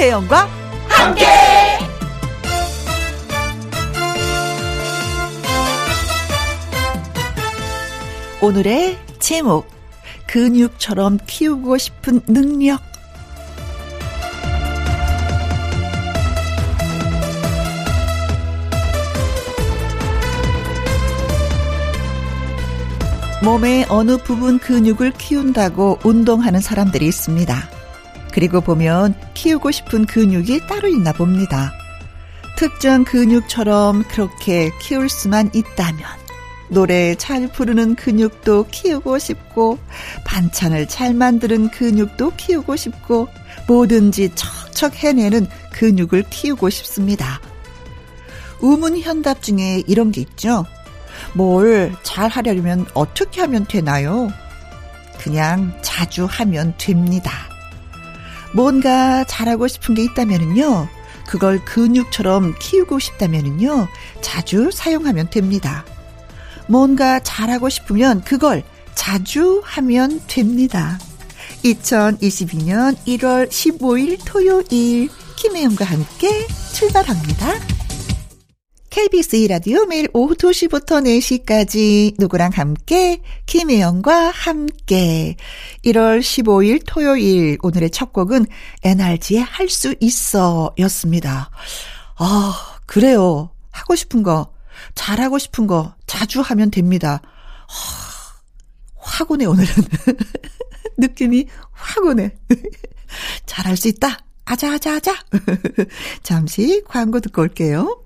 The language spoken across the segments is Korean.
김혜영과 함께. 오늘의 제목 근육처럼 키우고 싶은 능력 몸의 어느 부분 근육을 키운다고 운동하는 사람들이 있습니다. 그리고 보면 키우고 싶은 근육이 따로 있나 봅니다. 특정 근육처럼 그렇게 키울 수만 있다면 노래 잘 부르는 근육도 키우고 싶고 반찬을 잘 만드는 근육도 키우고 싶고 뭐든지 척척 해내는 근육을 키우고 싶습니다. 우문 현답 중에 이런 게 있죠. 뭘 잘 하려면 어떻게 하면 되나요? 그냥 자주 하면 됩니다. 뭔가 잘하고 싶은 게 있다면은요, 그걸 근육처럼 키우고 싶다면은요, 자주 사용하면 됩니다. 뭔가 잘하고 싶으면 그걸 자주 하면 됩니다. 2022년 1월 15일 토요일, 김혜영과 함께 출발합니다. KBS 2라디오 매일 오후 2시부터 4시까지 누구랑 함께 김혜영과 함께 1월 15일 토요일 오늘의 첫 곡은 NRG의 할 수 있어 였습니다. 아 그래요. 하고 싶은 거 잘하고 싶은 거 자주 하면 됩니다. 아, 확 오네 오늘은 느낌이 확 오네 잘할 수 있다 아자아자아자 잠시 광고 듣고 올게요.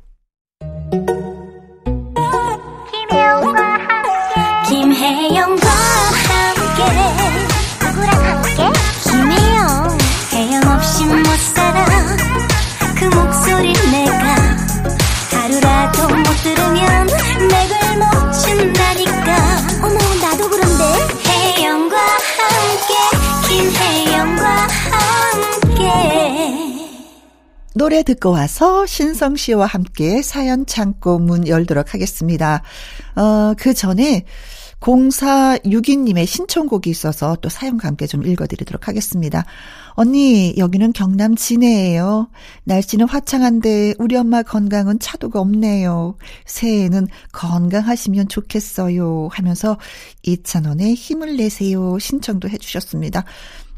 김혜영과 함께. 누구랑 함께? 김혜영. 혜영없이 못 살아. 그 목소리 내가 하루라도 못 들으면 맥을 못 춘다니까. 어머 나도 그런데. 혜영과 함께. 김혜영과 함께. 노래 듣고 와서 신성 씨와 함께 사연 창고 문 열도록 하겠습니다. 어, 그 전에 0462님의 신청곡이 있어서 또 사연과 함께 좀 읽어드리도록 하겠습니다. 언니, 여기는 경남 진해예요. 날씨는 화창한데 우리 엄마 건강은 차도가 없네요. 새해에는 건강하시면 좋겠어요. 하면서 2,000원에 힘을 내세요. 신청도 해주셨습니다.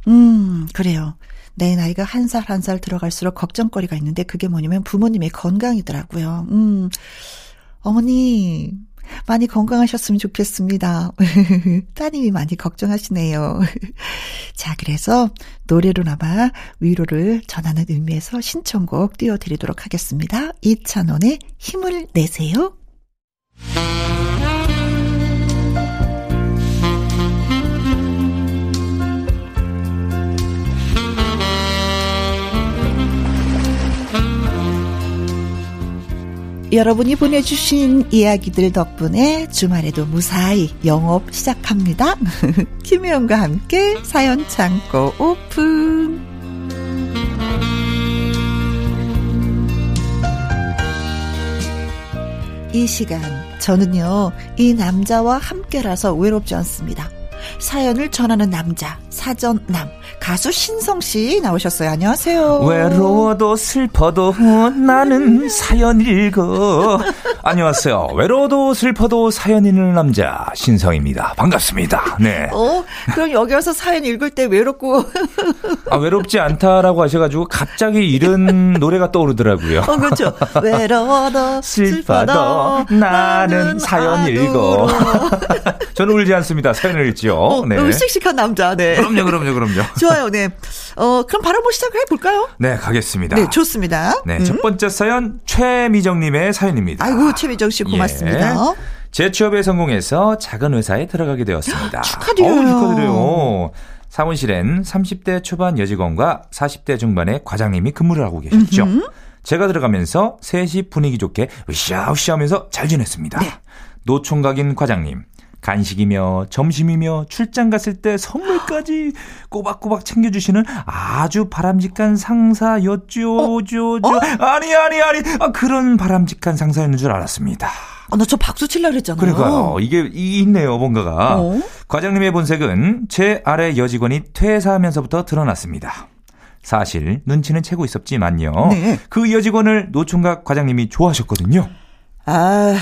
음, 그래요. 내 나이가 한살 한 살 들어갈수록 걱정거리가 있는데 그게 뭐냐면 부모님의 건강이더라고요. 음, 어머니, 많이 건강하셨으면 좋겠습니다. 따님이 많이 걱정하시네요. 자, 그래서 노래로나마 위로를 전하는 의미에서 신청곡 띄워드리도록 하겠습니다. 이찬원의 힘을 내세요. 여러분이 보내주신 이야기들 덕분에 주말에도 무사히 영업 시작합니다. 김혜영과 함께 사연 창고 오픈. 이 시간 저는요 이 남자와 함께라서 외롭지 않습니다. 사연을 전하는 남자, 사전남, 가수 신성 씨 나오셨어요. 안녕하세요. 외로워도 슬퍼도 나는 사연 읽어. 안녕하세요. 외로워도 슬퍼도 사연 읽는 남자, 신성입니다. 반갑습니다. 네. 어, 그럼 여기 와서 사연 읽을 때 외롭고. 아, 외롭지 않다라고 하셔가지고 갑자기 이런 노래가 떠오르더라고요. 어, 그렇죠. 외로워도 슬퍼도 나는 사연 읽어. 저는 울지 않습니다. 사연을 읽지요. 어, 네. 씩씩한 남자. 네. 그럼요, 그럼요, 그럼요. 좋아요. 네. 어, 그럼 바로 뭐 시작을 해볼까요? 네, 가겠습니다. 네, 좋습니다. 네, 음. 첫 번째 사연 최미정 님의 사연입니다. 아이고, 최미정 씨 고맙습니다. 예. 재취업에 성공해서 작은 회사에 들어가게 되었습니다. 축하드려요. 어, 축하드려요. 사무실엔 30대 초반 여직원과 40대 중반의 과장님이 근무를 하고 계셨죠. 음흠. 제가 들어가면서 셋이 분위기 좋게 으쌰으쌰 하면서 잘 지냈습니다. 네. 노총각인 과장님, 간식이며 점심이며 출장 갔을 때 선물까지 꼬박꼬박 챙겨주시는 아주 바람직한 상사였죠, 어? 죠, 죠. 어? 아니, 아니, 아니. 아, 그런 바람직한 상사였는 줄 알았습니다. 아, 나 저 박수 칠라 그랬잖아요. 그러니까요. 이게 있네요, 뭔가가. 어? 과장님의 본색은 제 아래 여직원이 퇴사하면서부터 드러났습니다. 사실 눈치는 채고 있었지만요. 네. 그 여직원을 노총각 과장님이 좋아하셨거든요. 아,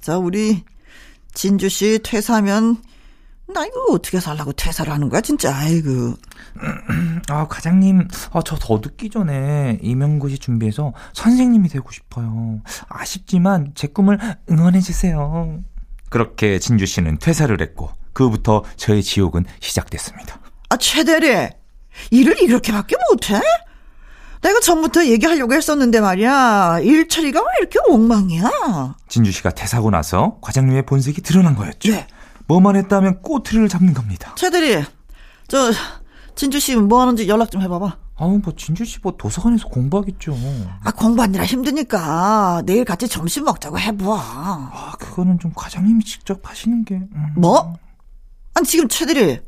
저 우리 진주 씨 퇴사하면 나 이거 어떻게 살라고 퇴사를 하는 거야 진짜 아이고. 아, 과장님, 아, 저 더 늦기 전에 임용고시 준비해서 선생님이 되고 싶어요. 아쉽지만 제 꿈을 응원해 주세요. 그렇게 진주 씨는 퇴사를 했고, 그 후부터 저의 지옥은 시작됐습니다. 아 최대리 일을 이렇게밖에 못해? 내가 전부터 얘기하려고 했었는데 말이야 일 처리가 왜 이렇게 엉망이야? 진주 씨가 퇴사하고 나서 과장님의 본색이 드러난 거였죠. 네. 뭐만 했다면 꼬투리를 잡는 겁니다. 최대리 저 진주 씨 뭐 하는지 연락 좀 해봐봐. 아우, 뭐, 진주 씨 뭐 도서관에서 공부하겠죠. 아 공부하느라 힘드니까 내일 같이 점심 먹자고 해봐. 아, 그거는 좀 과장님이 직접 하시는 게. 음. 뭐? 아니 지금 최대리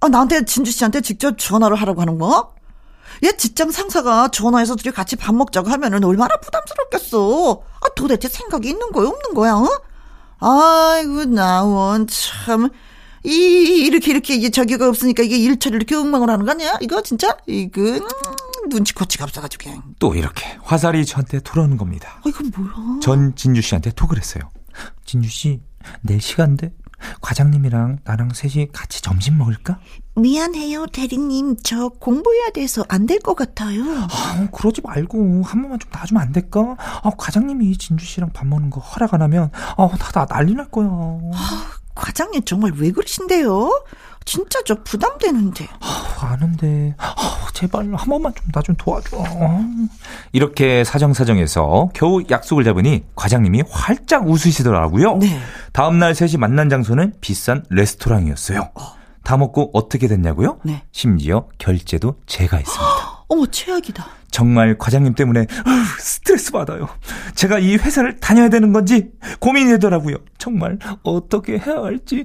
아 나한테 진주 씨한테 직접 전화를 하라고 하는 거? 얘 직장 상사가 전화해서 둘이 같이 밥 먹자고 하면은 얼마나 부담스럽겠어. 아 도대체 생각이 있는 거야 없는 거야? 어? 아이고 나원 참. 이 이렇게 이렇게 이게 저기가 없으니까 이게 일처리 이렇게 엉망을 하는 거 아니야? 이거 진짜 이거 음, 눈치코치가 없어가지고 그냥. 또 이렇게 화살이 저한테 돌아오는 겁니다. 아 이건 뭐야? 전 진주 씨한테 톡을 했어요. 진주 씨, 내일 시간돼? 과장님이랑 나랑 셋이 같이 점심 먹을까? 미안해요 대리님 저 공부해야 돼서 안 될 것 같아요. 아, 그러지 말고 한 번만 좀 놔주면 안 될까? 아, 과장님이 진주 씨랑 밥 먹는 거 허락 안 하면 아, 나, 나 난리 날 거야. 과장님 정말 왜 그러신데요? 진짜 저 부담되는데. 아, 아는데 아, 제발 한 번만 좀 나 좀 도와줘. 이렇게 사정사정해서 겨우 약속을 잡으니 과장님이 활짝 웃으시더라고요. 네. 다음 날 셋이 만난 장소는 비싼 레스토랑이었어요. 다 먹고 어떻게 됐냐고요? 네. 심지어 결제도 제가 했습니다. 어머 최악이다. 정말 과장님 때문에 스트레스 받아요. 제가 이 회사를 다녀야 되는 건지 고민이 되더라고요. 정말 어떻게 해야 할지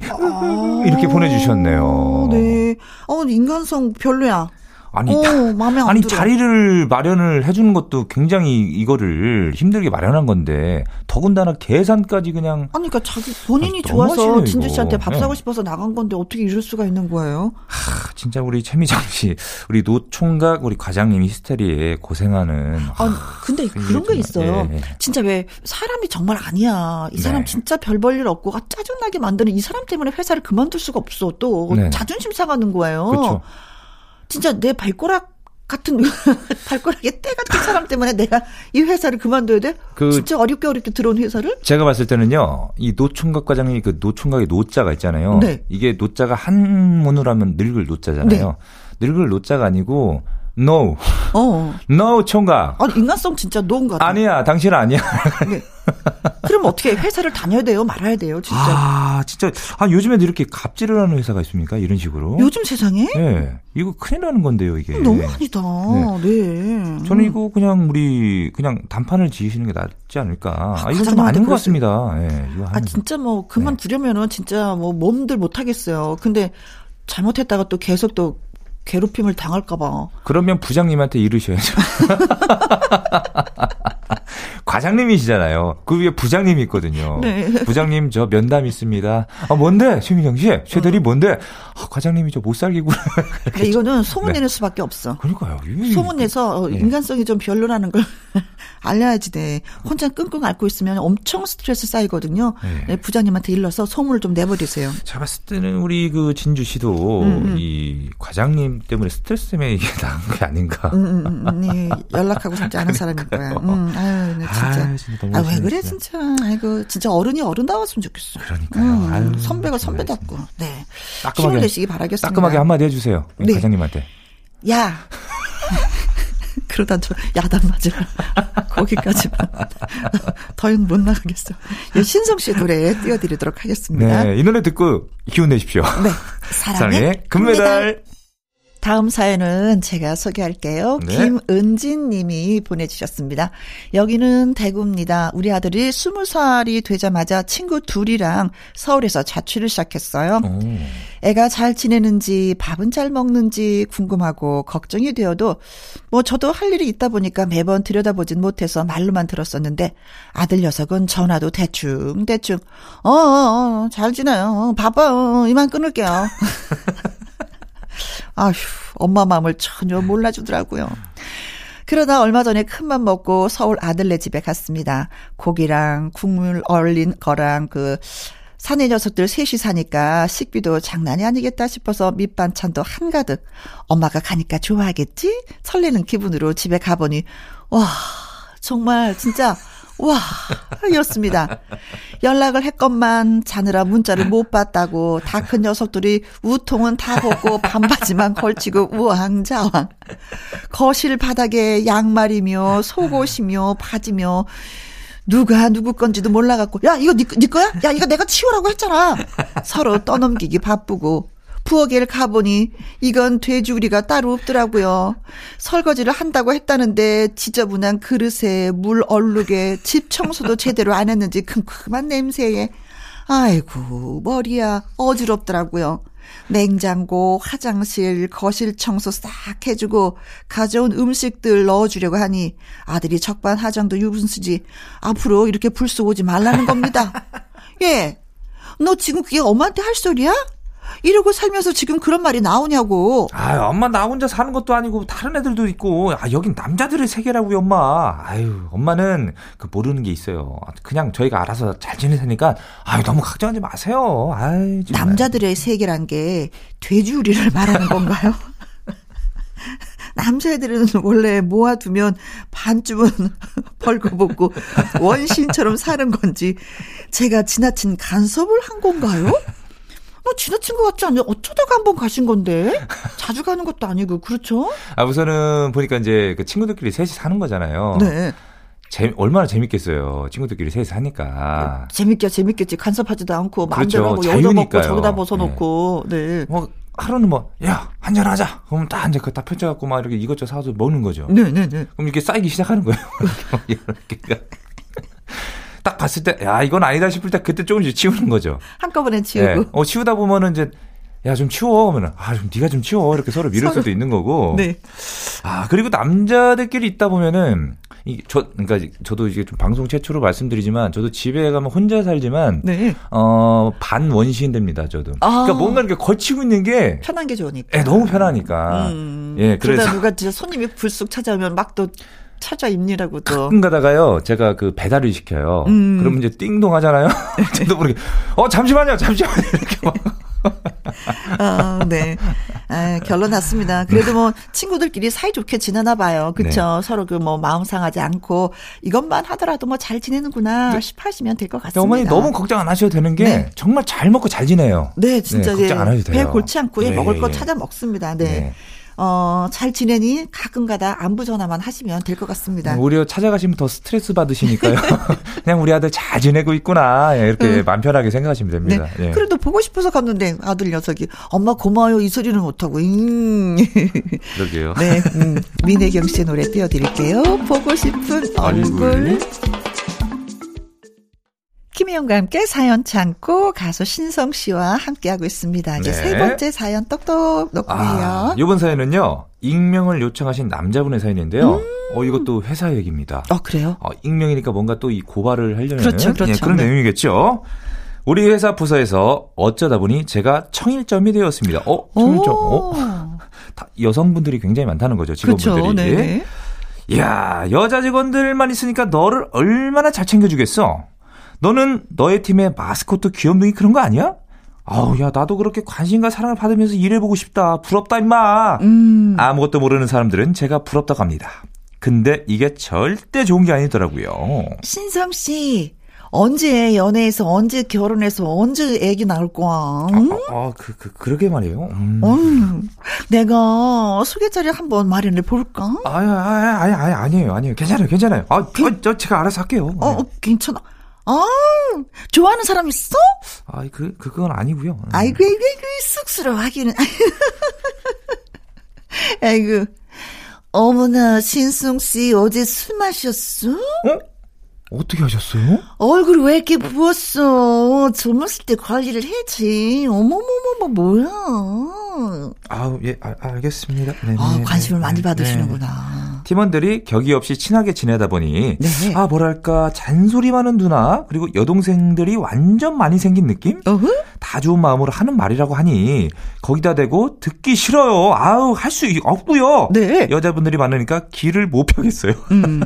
이렇게 보내주셨네요. 네. 어 인간성 별로야. 아니, 어, 다- 아니 들어. 자리를 마련을 해주는 것도 굉장히 이거를 힘들게 마련한 건데 더군다나 계산까지 그냥 아니 그러니까 자기 본인이 너무하시네요, 좋아서 진주. 씨한테 밥 네. 사고 싶어서 나간 건데 어떻게 이럴 수가 있는 거예요? 하, 진짜 우리 최미정 씨, 우리 노총각 우리 과장님 히스테리에 고생하는 아 근데 그게 그런 게 정말, 있어요. 예, 예. 진짜 왜 사람이 정말 아니야. 이 사람 네. 진짜 별 볼일 없고 아, 짜증나게 만드는 이 사람 때문에 회사를 그만둘 수가 없어. 또 네. 자존심 상하는 거예요. 그렇죠. 진짜 내 발꼬락 같은 발꼬락에 때 같은 사람 때문에 내가 이 회사를 그만둬야 돼? 그- 진짜 어렵게 어렵게 들어온 회사를? 제가 봤을 때는요, 이 노총각 과장님이 그 노총각의 노자가 있잖아요. 네. 이게 노자가 한문으로 하면 늙을 노자잖아요. 늙을 노자가 아니고 no, 어. no 총각. 아 인간성 진짜 놓은 것 같아. 아니야, 당신은 아니야. 그럼 어떻게 회사를 다녀야 돼요? 말아야 돼요? 진짜. 아, 진짜. 아, 요즘에도 이렇게 갑질을 하는 회사가 있습니까? 이런 식으로. 요즘 세상에? 예. 이거 큰일 나는 건데요, 이게. 너무 아니다. 네. 저는 이거 그냥 우리 그냥 단판을 지으시는 게 낫지 않을까. 아, 이건 좀 과장님한테 아닌 것 같습니다. 예. 이거 아 진짜 뭐 그만두려면은 진짜 뭐 몸들 못하겠어요. 근데 잘못했다가 또 계속 또 괴롭힘을 당할까봐. 그러면 부장님한테 이르셔야죠. 과장님이시잖아요. 그 위에 부장님이 있거든요. 네. 부장님 저 면담 있습니다. 아 뭔데 최민경 씨? 최대리 뭔데? 아, 과장님이 저 못 살기구나. 근데 이거는 소문내는 수밖에 없어. 그러니까요. 소문내서 어, 네. 인간성이 좀 별로라는 걸 알려야지 돼. 혼자 끙끙 앓고 있으면 엄청 스트레스 쌓이거든요. 네. 네, 부장님한테 일러서 소문을 좀 내버리세요. 제가 봤을 때는 우리 그 진주 씨도 음, 이 과장님 때문에 스트레스 때문에 이게 나온 게 아닌가. 음, 음, 음, 네, 연락하고 싶지 않은 사람일 거야. 음, 아유, 네, 진짜. 아유, 진짜 너무 아, 왜 그래, 진짜. 아이고, 진짜 어른이 어른다웠으면 좋겠어. 그러니까요. 음, 아유, 선배가 선배답고. 네. 따끔하게 힘을 내시기 바라겠습니다. 따끔하게 한마디 해주세요. 네. 과장님한테. 야! 그러다 저 야단 맞으라. 거기까지만. 더는 못 나가겠어. 예, 신성 씨 노래 띄워드리도록 하겠습니다. 네, 이 노래 듣고 기운 내십시오. 네. 사랑의, 사랑의 금메달. 다음 사연은 제가 소개할게요. 네. 김은진 님이 보내주셨습니다. 여기는 대구입니다. 우리 아들이 스무 살이 되자마자 친구 둘이랑 서울에서 자취를 시작했어요. 오. 애가 잘 지내는지 밥은 잘 먹는지 궁금하고 걱정이 되어도 뭐 저도 할 일이 있다 보니까 매번 들여다보진 못해서 말로만 들었었는데 아들 녀석은 전화도 대충 대충 어어어 잘 지내요 어, 바빠 어, 이만 끊을게요 아휴 엄마 마음을 전혀 몰라주더라고요 그러다 얼마 전에 큰맘 먹고 서울 아들네 집에 갔습니다. 고기랑 국물 얼린 거랑 그 사내 녀석들 셋이 사니까 식비도 장난이 아니겠다 싶어서 밑반찬도 한가득. 엄마가 가니까 좋아하겠지? 설레는 기분으로 집에 가보니, 와, 정말 진짜, 와, 이었습니다. 연락을 했건만 자느라 문자를 못 봤다고 다 큰 녀석들이 우통은 다 벗고 반바지만 걸치고 우왕좌왕. 거실 바닥에 양말이며 속옷이며 바지며 누가 누구 건지도 몰라갖고 야 이거 네, 네 거야? 야 이거 내가 치우라고 했잖아. 서로 떠넘기기 바쁘고 부엌 에를 가보니 이건 돼지우리가 따로 없더라고요. 설거지를 한다고 했다는데 지저분한 그릇에 물 얼룩에 집 청소도 제대로 안 했는지 큼큼한 냄새에 아이고 머리야 어지럽더라고요. 냉장고, 화장실, 거실 청소 싹 해주고 가져온 음식들 넣어주려고 하니 아들이 적반하장도 유분수지 앞으로 이렇게 불쑥 오지 말라는 겁니다. 예, 너 지금 그게 엄마한테 할 소리야? 이러고 살면서 지금 그런 말이 나오냐고. 아, 엄마 나 혼자 사는 것도 아니고 다른 애들도 있고. 아, 여긴 남자들의 세계라고요, 엄마. 아유, 엄마는 그 모르는 게 있어요. 그냥 저희가 알아서 잘 지내니까 아유, 너무 걱정하지 마세요. 아유, 남자들의 세계란 게 돼지우리를 말하는 건가요? 남자애들은 원래 모아두면 반쯤은 벌거벗고 원신처럼 사는 건지 제가 지나친 간섭을 한 건가요? 뭐 지나친 것 같지 않냐? 어쩌다가 한번 가신 건데 자주 가는 것도 아니고 그렇죠? 아 우선은 보니까 이제 그 친구들끼리 셋이 사는 거잖아요. 네. 재, 얼마나 재밌겠어요. 친구들끼리 셋이 사니까. 재밌게 재밌겠지. 간섭하지도 않고 마음대로 그렇죠. 하고 여자 먹고 저기다 벗어놓고. 네. 네. 뭐 하루는 뭐, 야, 한잔 하자. 그러면 딱 이제 그다 펼쳐갖고 막 이렇게 이것저것 사서 먹는 거죠. 네네네. 네, 네. 그럼 이렇게 쌓이기 시작하는 거예요. 이렇게. 딱 봤을 때, 야, 이건 아니다 싶을 때 그때 조금씩 치우는 거죠. 한꺼번에 치우고. 네. 어, 치우다 보면은 이제, 야, 좀 치워. 하면 아, 좀 네가 좀 치워. 이렇게 서로 미룰 수도 있는 거고. 네. 아, 그리고 남자들끼리 있다 보면은, 이, 저, 그러니까 저도 이게 좀 방송 최초로 말씀드리지만, 저도 집에 가면 혼자 살지만, 네. 어, 반 원시인 됩니다, 저도. 아. 그러니까 뭔가 이렇게 걸치고 있는 게. 편한 게 좋으니까. 예, 너무 편하니까. 음. 예, 그래서. 누가 진짜 손님이 불쑥 찾아오면 막 또 찾아입니라고 또. 가끔 가다가요, 제가 그 배달을 시켜요. 음. 그러면 이제 띵동 하잖아요. 저도 모르게, 어, 잠시만요, 잠시만요. 이렇게 막. 어, 네. 아, 결론 났습니다. 그래도 뭐 친구들끼리 사이좋게 지내나 봐요. 그쵸? 네. 서로 그 뭐 마음 상하지 않고 이것만 하더라도 뭐 잘 지내는구나 네. 싶으시면 될 것 같습니다. 어머니 너무 걱정 안 하셔도 되는 게 네. 정말 잘 먹고 잘 지내요. 네, 진짜 네, 걱정 안 하셔도 돼요. 배 골치 않고 네. 먹을 거 찾아 먹습니다. 네. 네. 어, 잘 지내니 가끔가다 안부 전화만 하시면 될 것 같습니다. 오히려 찾아가시면 더 스트레스 받으시니까요. 그냥 우리 아들 잘 지내고 있구나. 예, 이렇게 음. 마음 편하게 생각하시면 됩니다. 네. 예. 그래도 보고 싶어서 갔는데 아들 녀석이 엄마 고마워요 이 소리는 못하고. 음. 그러게요. 네. 음, 민혜경 씨의 노래 띄워드릴게요. 보고 싶은 얼굴. 얼굴. 김혜영과 함께 사연 참고 가수 신성 씨와 함께하고 있습니다. 이제 네. 세 번째 사연 똑똑 놓고 아. 이번 사연은요. 익명을 요청하신 남자분의 사연인데요. 음. 어 이것도 회사 얘기입니다. 어 그래요? 어, 익명이니까 뭔가 또 이 고발을 하려는 그렇죠, 그렇죠. 예, 그런 네. 내용이겠죠. 우리 회사 부서에서 어쩌다 보니 제가 청일점이 되었습니다. 어, 청일점. 오. 어? 여성분들이 굉장히 많다는 거죠, 직원분들이. 그렇죠, 네. 이야, 여자 직원들만 있으니까 너를 얼마나 잘 챙겨주겠어. 너는 너의 팀의 마스코트 귀염둥이 그런 거 아니야? 아우, 야, 나도 그렇게 관심과 사랑을 받으면서 일해보고 싶다. 부럽다, 임마. 음. 아무것도 모르는 사람들은 제가 부럽다고 합니다. 근데 이게 절대 좋은 게 아니더라고요. 신성 씨, 언제 연애해서 언제 결혼해서 언제 애기 낳을 거야? 응? 아, 아, 그, 그, 그러게 말이에요. 음. 음, 내가 소개자리 한번 마련해 볼까? 아, 아, 아니, 아니, 아니에요, 아니에요. 괜찮아요, 괜찮아요. 아, 그, 어, 저, 제가 알아서 할게요. 어, 네. 괜찮아. 아, 좋아하는 사람 있어? 아, 그, 그건 아니고요. 아이고, 아이고, 아이고, 쑥스러워하기는. 아이고. 어머나, 신승 씨, 어제 술 마셨어? 어? 어떻게 하셨어요? 얼굴이 왜 이렇게 부었어? 젊었을 때 관리를 해야지. 어머머머머, 뭐야. 아우, 예, 아, 알겠습니다. 네, 아, 네, 관심을 네, 많이 네, 받으시는구나. 팀원들이 격이 없이 친하게 지내다 보니 네. 아 뭐랄까 잔소리 많은 누나 그리고 여동생들이 완전 많이 생긴 느낌? 어허? 다 좋은 마음으로 하는 말이라고 하니 거기다 대고 듣기 싫어요. 아우 할 수 없고요. 네. 여자분들이 많으니까 길을 못 펴겠어요. 음.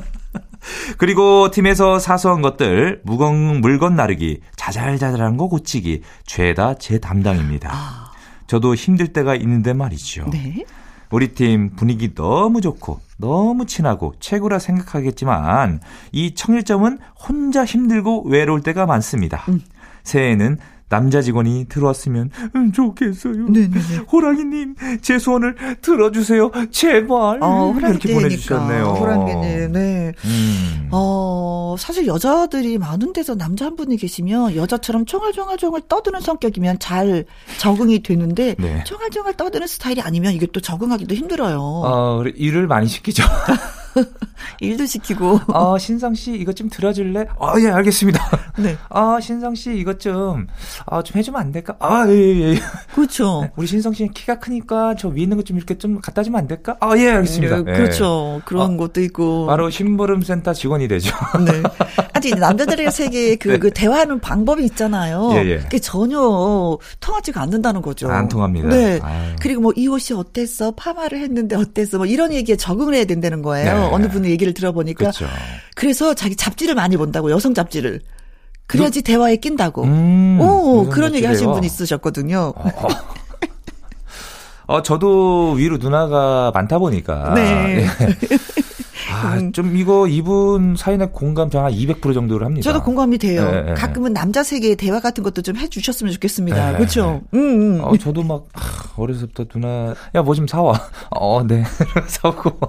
그리고 팀에서 사소한 것들 무거운 물건 나르기 자잘자잘한 거 고치기 죄다 제 담당입니다. 아, 저도 힘들 때가 있는데 말이죠. 네. 우리 팀 분위기 너무 좋고 너무 친하고 최고라 생각하겠지만 이 청일점은 혼자 힘들고 외로울 때가 많습니다. 음. 새해에는 남자 직원이 들어왔으면 음, 좋겠어요. 네네네. 호랑이님 제 소원을 들어주세요. 제발. 어, 이렇게. 보내주셨네요. 호랑이는, 네. 음. 어, 사실 여자들이 많은 데서 남자 한 분이 계시면 여자처럼 총알총알총알 떠드는 성격이면 잘 적응이 되는데 네. 총알총알 떠드는 스타일이 아니면 이게 또 적응하기도 힘들어요. 어, 일을 많이 시키죠. 일도 시키고. 어, 신성 씨 이것 좀 들어줄래? 아, 예, 알겠습니다. 네. 아, 신성 씨 이것 좀, 아, 좀 해주면 안 될까? 아, 예, 예, 예. 그렇죠. 우리 신성 씨는 키가 크니까 저 위에 있는 것 좀 이렇게 좀 갖다 주면 안 될까? 아, 예, 알겠습니다. 네, 그렇죠. 그런 것도 있고. 바로 심부름센터 직원이 되죠. 네. 아직 남자들의 세계에 그, 네. 그 대화하는 방법이 있잖아요. 예, 예. 그게 전혀 통하지가 않는다는 거죠. 안 통합니다. 네. 아유. 그리고 뭐 이 옷이 어땠어? 파마를 했는데 어땠어? 뭐 이런 얘기에 적응을 해야 된다는 거예요. 네. 어느 분의 얘기를 들어보니까. 그렇죠. 그래서 자기 잡지를 많이 본다고 여성 잡지를. 그래야지 대화에 낀다고. 음, 오, 그런 얘기 하신. 분 있으셨거든요. 어, 저도 위로 누나가 많다 보니까. 네. 예. 아, 좀 이거 이분 사연에 공감 저 한 200% 정도를 합니다. 저도 공감이 돼요. 네, 네, 가끔은 남자 세계의 대화 같은 것도 좀 해주셨으면 좋겠습니다. 네. 그렇죠? 음, 음. 어, 저도 막, 아, 어려서부터 누나, 야, 뭐 좀 사와. 어, 네. 사오고.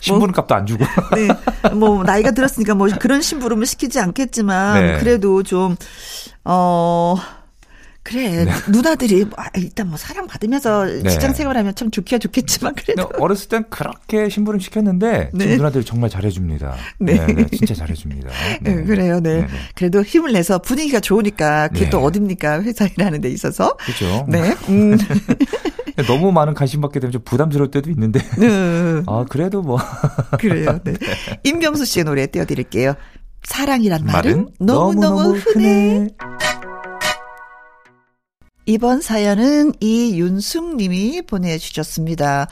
신부름 값도 안 주고. 네. 뭐, 나이가 들었으니까 뭐 그런 심부름을 시키지 않겠지만, 네. 그래도 좀, 어, 그래. 누나들이, 뭐, 아, 일단 뭐 사랑 받으면서 네. 직장 생활하면 참 좋기야 좋겠지만, 그래도. 근데 어렸을 땐 그렇게 심부름 시켰는데, 네. 지금 누나들이 정말 잘해줍니다. 네. 네. 네, 진짜 잘해줍니다. 네, 그래요, 네. 네. 그래도 힘을 내서 분위기가 좋으니까, 그게 네. 또 어딥니까? 회사 일하는 데 있어서. 그죠? 네. 음. 너무 많은 관심 받게 되면 좀 부담스러울 때도 있는데, 네. 아, 그래도 뭐. 그래요, 네. 임병수 씨의 노래 띄워드릴게요. 사랑이란 말은 말은 너무너무 흔해. 이번 사연은 이윤숙 님이 보내주셨습니다.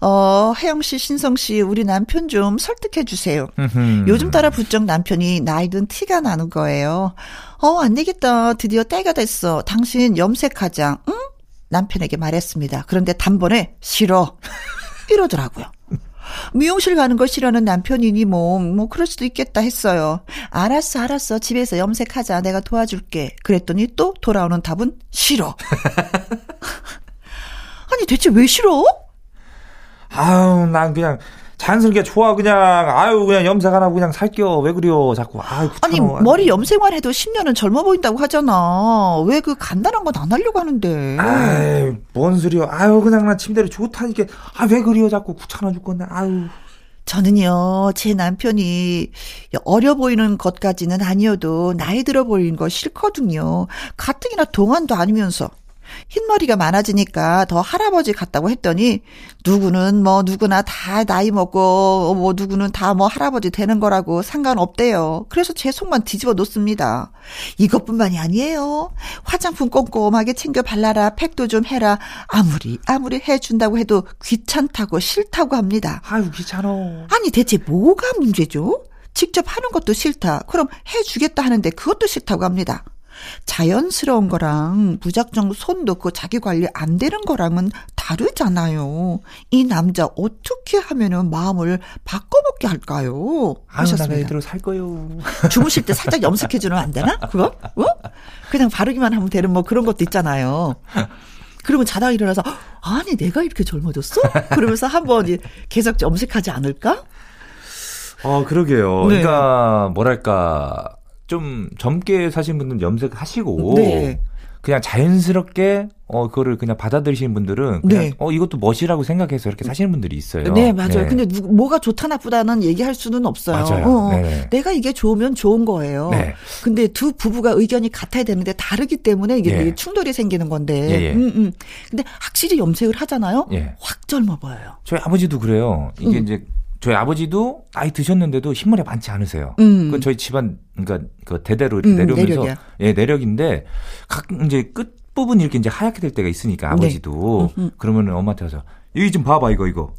어, 혜영 씨, 신성 씨, 우리 남편 좀 설득해 주세요. 요즘 따라 부쩍 남편이 나이 든 티가 나는 거예요. 어, 안 되겠다. 드디어 때가 됐어. 당신 염색하자. 응? 남편에게 말했습니다. 그런데 단번에 싫어. 이러더라고요. 미용실 가는 거 싫어하는 남편이니 뭐, 뭐, 그럴 수도 있겠다 했어요. 알았어, 알았어. 집에서 염색하자. 내가 도와줄게. 그랬더니 또 돌아오는 답은 싫어. 아니, 대체 왜 싫어? 아유, 난 그냥 자연스럽게 좋아, 그냥. 아유, 그냥 염색 안 하고 그냥 살게요. 왜 그래요, 자꾸. 아유, 아니, 귀찮아. 머리 염색만 해도 10년은 젊어 보인다고 하잖아. 왜 그 간단한 건 안 하려고 하는데. 아유, 뭔 소리야. 아유, 그냥 난 침대로 좋다니까. 아, 왜 그래요, 자꾸. 귀찮아 죽겠네. 아유. 저는요, 제 남편이 어려 보이는 것까지는 아니어도 나이 들어 보이는 거 싫거든요. 가뜩이나 동안도 아니면서. 흰머리가 많아지니까 더 할아버지 같다고 했더니 누구는 뭐 누구나 다 나이 먹고 뭐 누구는 다 뭐 할아버지 되는 거라고 상관없대요. 그래서 제 속만 뒤집어 놓습니다. 이것뿐만이 아니에요. 화장품 꼼꼼하게 챙겨 발라라. 팩도 좀 해라. 아무리 아무리 해준다고 해도 귀찮다고 싫다고 합니다. 아유, 귀찮아. 아니 대체 뭐가 문제죠? 직접 하는 것도 싫다. 그럼 해주겠다 하는데 그것도 싫다고 합니다. 자연스러운 거랑 무작정 손 놓고 자기 관리 안 되는 거랑은 다르잖아요. 이 남자 어떻게 하면은 마음을 바꿔먹게 할까요? 아유, 나 하셨습니다. 애들로 살 거요. 주무실 때 살짝 염색해주면 안 되나? 그거? 어? 그냥 바르기만 하면 되는 뭐 그런 것도 있잖아요. 그러면 자다가 일어나서 아니 내가 이렇게 젊어졌어? 그러면서 한번 이제 계속 염색하지 않을까? 어, 그러게요. 네. 그러니까, 뭐랄까. 좀 젊게 사신 분들은 염색하시고. 네. 그냥 자연스럽게 어 그거를 그냥 받아들이시는 분들은 그냥 네. 어 이것도 멋이라고 생각해서 이렇게 사시는 분들이 있어요. 네, 맞아요. 근데 누구, 뭐가 좋다 나쁘다는 얘기할 수는 없어요. 맞아요. 어, 네네. 내가 이게 좋으면 좋은 거예요. 네. 근데 두 부부가 의견이 같아야 되는데 다르기 때문에 이게 예. 충돌이 생기는 건데. 예, 예. 음, 음. 근데 확실히 염색을 하잖아요. 예. 확 젊어 보여요. 저희 아버지도 그래요. 이게 음. 이제 저희 아버지도 나이 드셨는데도 흰머리 많지 않으세요. 음. 그 저희 집안 그러니까 그 대대로 이렇게 음, 내려오면서 내력이야. 예 내력인데 각 이제 끝 부분 이렇게 이제 하얗게 될 때가 있으니까 아버지도 네. 음, 음. 그러면은 엄마한테 가서 여기 좀 봐봐 이거 이거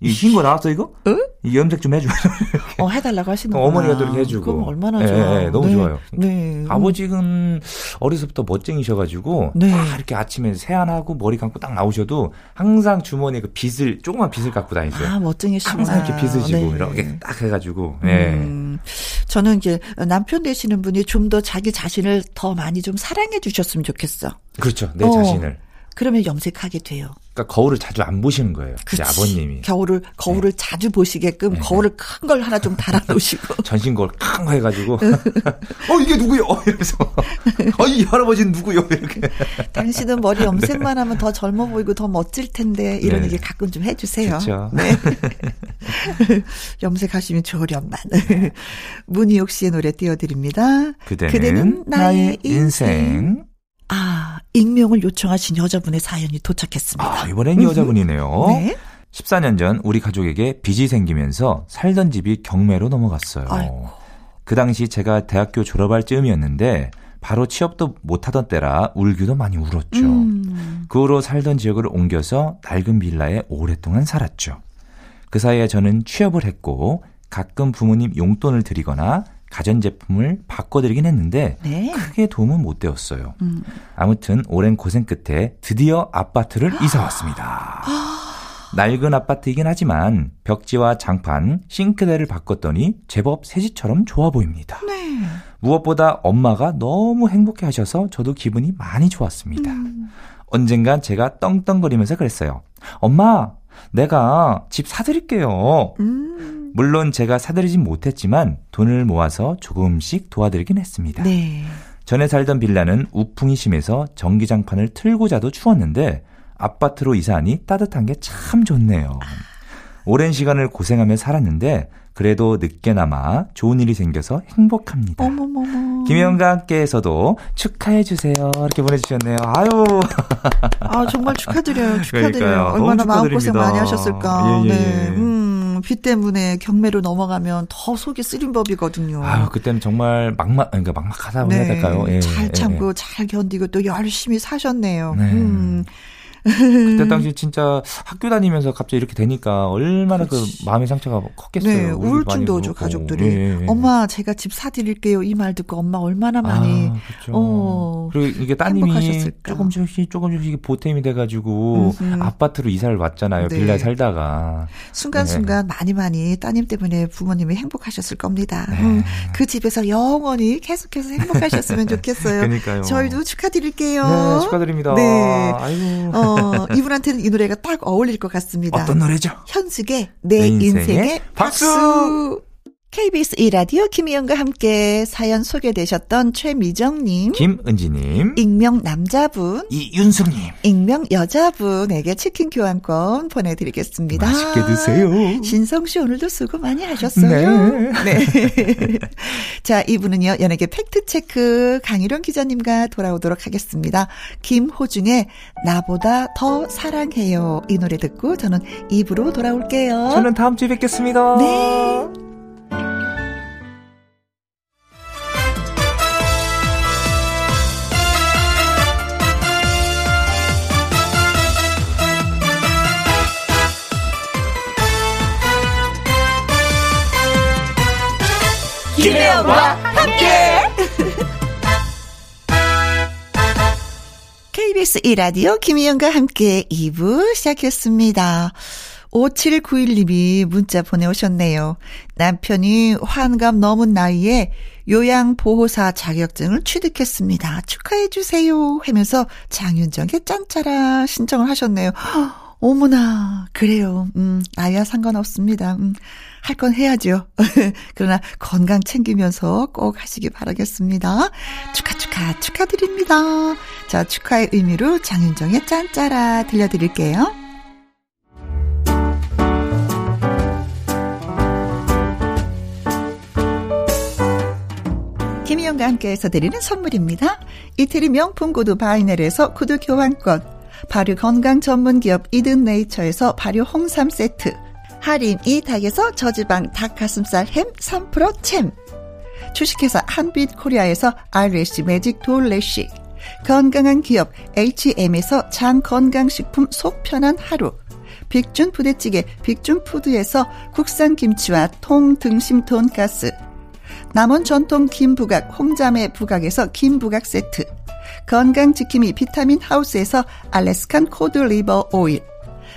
이흰 거 나왔어 이거? 응? 이 염색 좀 해줘. 어, 해달라고 하시는 거 어머니가 또 이렇게 해주고. 그럼 얼마나 예, 좋아. 예, 너무 네. 좋아요. 네. 아버지는 어려서부터 멋쟁이셔가지고 네. 딱 이렇게 아침에 세안하고 머리 감고 딱 나오셔도 항상 주머니에 그 빗을 조그만 빗을 갖고 다니세요. 아, 멋쟁이시구나. 항상 이렇게 빗을 쥐고 네. 이렇게 딱 해가지고 예. 음, 저는 이제 남편 되시는 분이 좀 더 자기 자신을 더 많이 좀 사랑해 주셨으면 좋겠어. 그렇죠 내 어. 자신을 그러면 염색하게 돼요. 그러니까 거울을 자주 안 보시는 거예요. 그치. 아버님이 네. 겨울을 거울을 자주 보시게끔 거울을 큰 걸 하나 좀 달아 놓으시고. 전신 거울 큰 거 해가지고 어 이게 누구요? 이러면서 어이 할아버지 는 누구요? 이렇게 당신은 머리 염색만 하면 더 젊어 보이고 더 멋질 텐데 이런 네. 얘기 가끔 좀 해주세요. 그렇죠. 네. 염색하시면 좋으련만. 문희옥 씨의 노래 띄워드립니다. 그대는, 나의 인생. 아, 익명을 요청하신 여자분의 사연이 도착했습니다. 아 이번엔 여자분이네요. 네. 14년 전 우리 가족에게 빚이 생기면서 살던 집이 경매로 넘어갔어요. 아이고. 그 당시 제가 대학교 졸업할 즈음이었는데 바로 취업도 못하던 때라 울기도 많이 울었죠. 음. 그 후로 살던 지역을 옮겨서 낡은 빌라에 오랫동안 살았죠. 그 사이에 저는 취업을 했고 가끔 부모님 용돈을 드리거나 가전제품을 바꿔드리긴 했는데 네. 크게 도움은 못 되었어요. 음. 아무튼 오랜 고생 끝에 드디어 아파트를 이사 왔습니다. 낡은 아파트이긴 하지만 벽지와 장판, 싱크대를 바꿨더니 제법 새집처럼 좋아 보입니다. 네. 무엇보다 엄마가 너무 행복해 하셔서 저도 기분이 많이 좋았습니다. 음. 언젠간 제가 떵떵거리면서 그랬어요. 엄마, 내가 집 사드릴게요. 음. 물론 제가 사드리진 못했지만 돈을 모아서 조금씩 도와드리긴 했습니다. 네. 전에 살던 빌라는 우풍이 심해서 전기장판을 틀고 자도 추웠는데 아파트로 이사하니 따뜻한 게 참 좋네요. 오랜 시간을 고생하며 살았는데 그래도 늦게나마 좋은 일이 생겨서 행복합니다. 어머머머. 김혜영과 함께해서도 축하해 주세요. 이렇게 보내주셨네요. 아유, 아, 정말 축하드려요. 축하드려요. 그러니까요. 얼마나 마음고생. 많이 하셨을까. 예, 예, 네. 예. 음, 빚 때문에 경매로 넘어가면 더 속이 쓰린 법이거든요. 아유 그때는 정말 막막, 그러니까 막막하다고 해야 될까요? 예, 네. 잘 예, 참고 예. 잘 견디고 또 열심히 사셨네요. 네. 음. 그때 당시 진짜 학교 다니면서 갑자기 이렇게 되니까 얼마나 그렇지. 그 마음의 상처가 컸겠어요. 네, 우울증도 오죠. 가족들이. 예, 예. 엄마, 제가 집 사드릴게요. 이 말 듣고 엄마 얼마나 많이. 아, 그렇죠. 어, 그리고 이게 따님이 행복하셨을까. 조금씩 조금씩 보탬이 돼가지고 음흠. 아파트로 이사를 왔잖아요. 네. 빌라에 살다가. 순간순간 많이 많이 따님 때문에 부모님이 행복하셨을 겁니다. 네. 음, 그 집에서 영원히 계속해서 행복하셨으면 좋겠어요. 그러니까요. 저희도 축하드릴게요. 네, 축하드립니다. 네. 아이고. 어, 이분한테는 이 노래가 딱 어울릴 것 같습니다. 어떤 노래죠? 현숙의 내, 내 인생의 인생의, 박수! 박수! KBS 2라디오 김희영과 함께 사연 소개되셨던 최미정님, 김은지님, 익명 남자분, 이윤숙님. 익명 여자분에게 치킨 교환권 보내드리겠습니다. 맛있게 드세요. 신성 씨 오늘도 수고 많이 하셨어요. 네. 자, 이분은요, 연예계 팩트체크 강희룡 기자님과 돌아오도록 하겠습니다. 김호중의 나보다 더 사랑해요. 이 노래 듣고 저는 입으로 돌아올게요. 저는 다음 주에 뵙겠습니다. 네. 김혜영과 함께. KBS 1라디오 김희영과 함께 2부 시작했습니다. 5791님이 문자 보내오셨네요. 남편이 환갑 넘은 나이에 요양보호사 자격증을 취득했습니다. 축하해주세요. 하면서 장윤정의 짠짜라 신청을 하셨네요. 헉, 어머나, 그래요. 음, 나이와 상관없습니다. 음, 할 건 해야죠. 그러나 건강 챙기면서 꼭 하시기 바라겠습니다. 축하, 축하, 축하드립니다. 자, 축하의 의미로 장윤정의 짠짜라 들려드릴게요. 김희영과 함께해서 드리는 선물입니다. 이태리 명품 구두 바이넬에서 구두 교환권, 발효 건강 전문 기업 이든 네이처에서 발효 홍삼 세트, 할인 이 닭에서 저지방 닭가슴살 햄 3% 챔. 주식회사 한빛 코리아에서 RSC 매직 돌래쉬. 건강한 기업 H&M에서 장 건강식품 속 편한 하루. 빅준 부대찌개 빅준푸드에서 국산 김치와 통 등심 돈가스. 남원 전통 김부각 홍자매 부각에서 김부각 세트. 건강지킴이 비타민 하우스에서 Alaskan cod liver oil.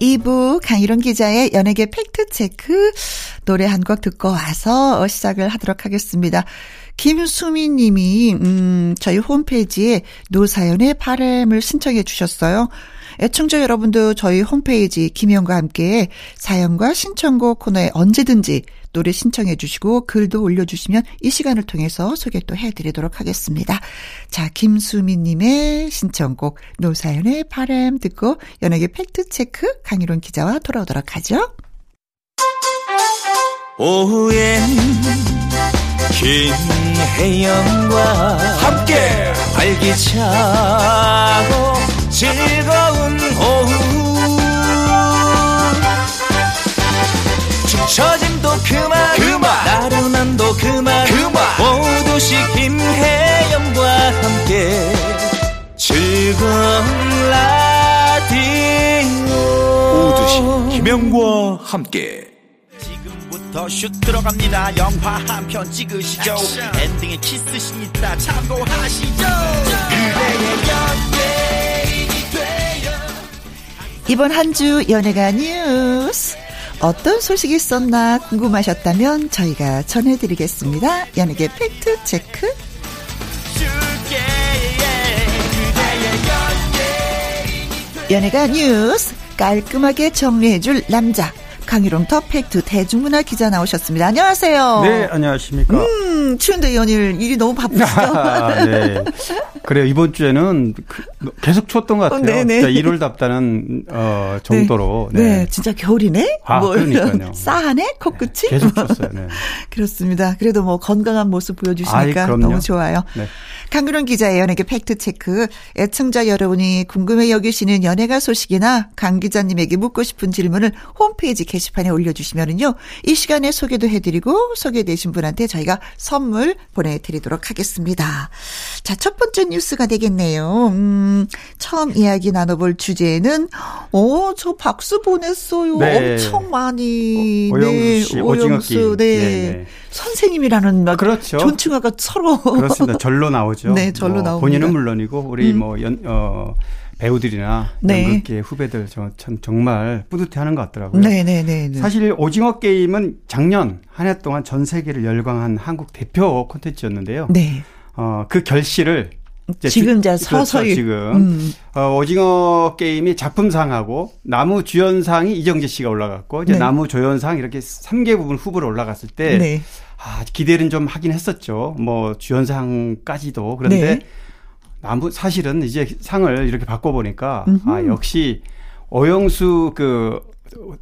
2부 강희론 기자의 연예계 팩트체크 노래 한 곡 듣고 와서 시작을 하도록 하겠습니다. 김수미 님이, 음, 저희 홈페이지에 노사연의 바램을 신청해 주셨어요. 애청자 여러분도 저희 홈페이지 김영과 함께 사연과 신청곡 코너에 언제든지 노래 신청해 주시고 글도 올려주시면 이 시간을 통해서 소개 또 해드리도록 하겠습니다. 자, 김수민님의 신청곡 노사연의 바람 듣고 연예계 팩트체크 강희론 기자와 돌아오도록 하죠. 오후엔 김혜영과 함께 알기 차고 즐거운 오후 처짐도 그만. 그만. 나른함도 그만. 그만. 모두시 김혜영과 함께 즐거운 라디오. 모두시 김혜영과 함께. 지금부터 슛 들어갑니다. 영화 한 편 찍으시죠. 엔딩에 키스신 있다. 참고하시죠. 그대의 연예인이 돼요 이번 한 주 연예가 뉴스 어떤 소식이 있었나 궁금하셨다면 저희가 전해드리겠습니다. 연예계 팩트 체크. 연예가 뉴스 깔끔하게 정리해줄 남자 강희롱 더 팩트 대중문화 기자 나오셨습니다. 안녕하세요. 네, 안녕하십니까. 음, 추운데 연일 일이 너무 바쁘시죠? 네. 그래요. 이번 주에는 그, 계속 추웠던 것 같아요. 어, 네네. 1월 답다는 어, 정도로. 네. 네. 네. 진짜 겨울이네? 아, 뭐, 그러니까요. 싸하네? 코끝이? 네, 계속 춥어요. 네. 그렇습니다. 그래도 뭐 건강한 모습 보여주시니까 아이, 너무 좋아요. 네. 강근원 기자의 연예계 팩트 체크. 애청자 여러분이 궁금해 여기시는 연예가 소식이나 강 기자님에게 묻고 싶은 질문을 홈페이지 게 시판에 올려주시면은요. 이 시간에 소개도 해드리고 소개되신 분한테 저희가 선물 보내드리도록 하겠습니다. 자, 첫 번째 뉴스가 되겠네요. 음, 처음 이야기 나눠볼 주제는, 어, 저 박수 보냈어요. 네. 엄청 많이. 어, 오영수 씨, 네, 오영수, 네. 네. 네. 선생님이라는 막 그렇죠. 존칭화가 서로 그렇습니다. 절로 나오죠. 네, 절로 뭐 나오고 본인은 물론이고 우리 음. 뭐 연, 어, 배우들이나 네. 연극계 후배들 저, 참 정말 뿌듯해하는 것 같더라고요. 네, 네, 네, 네. 사실 오징어 게임은 작년 한 해 동안 전 세계를 열광한 한국 대표 콘텐츠였는데요. 네. 어, 그 결실을 지금 그렇죠, 서서히 지금 음. 어, 오징어 게임이 작품상하고 나무 주연상이 이정재 씨가 올라갔고 이제 네. 나무 조연상 이렇게 3개 부분 후보로 올라갔을 때 네. 아, 기대는 좀 하긴 했었죠. 뭐 주연상까지도 그런데 네. 나무 사실은 이제 상을 이렇게 바꿔 보니까 아 역시 오영수 그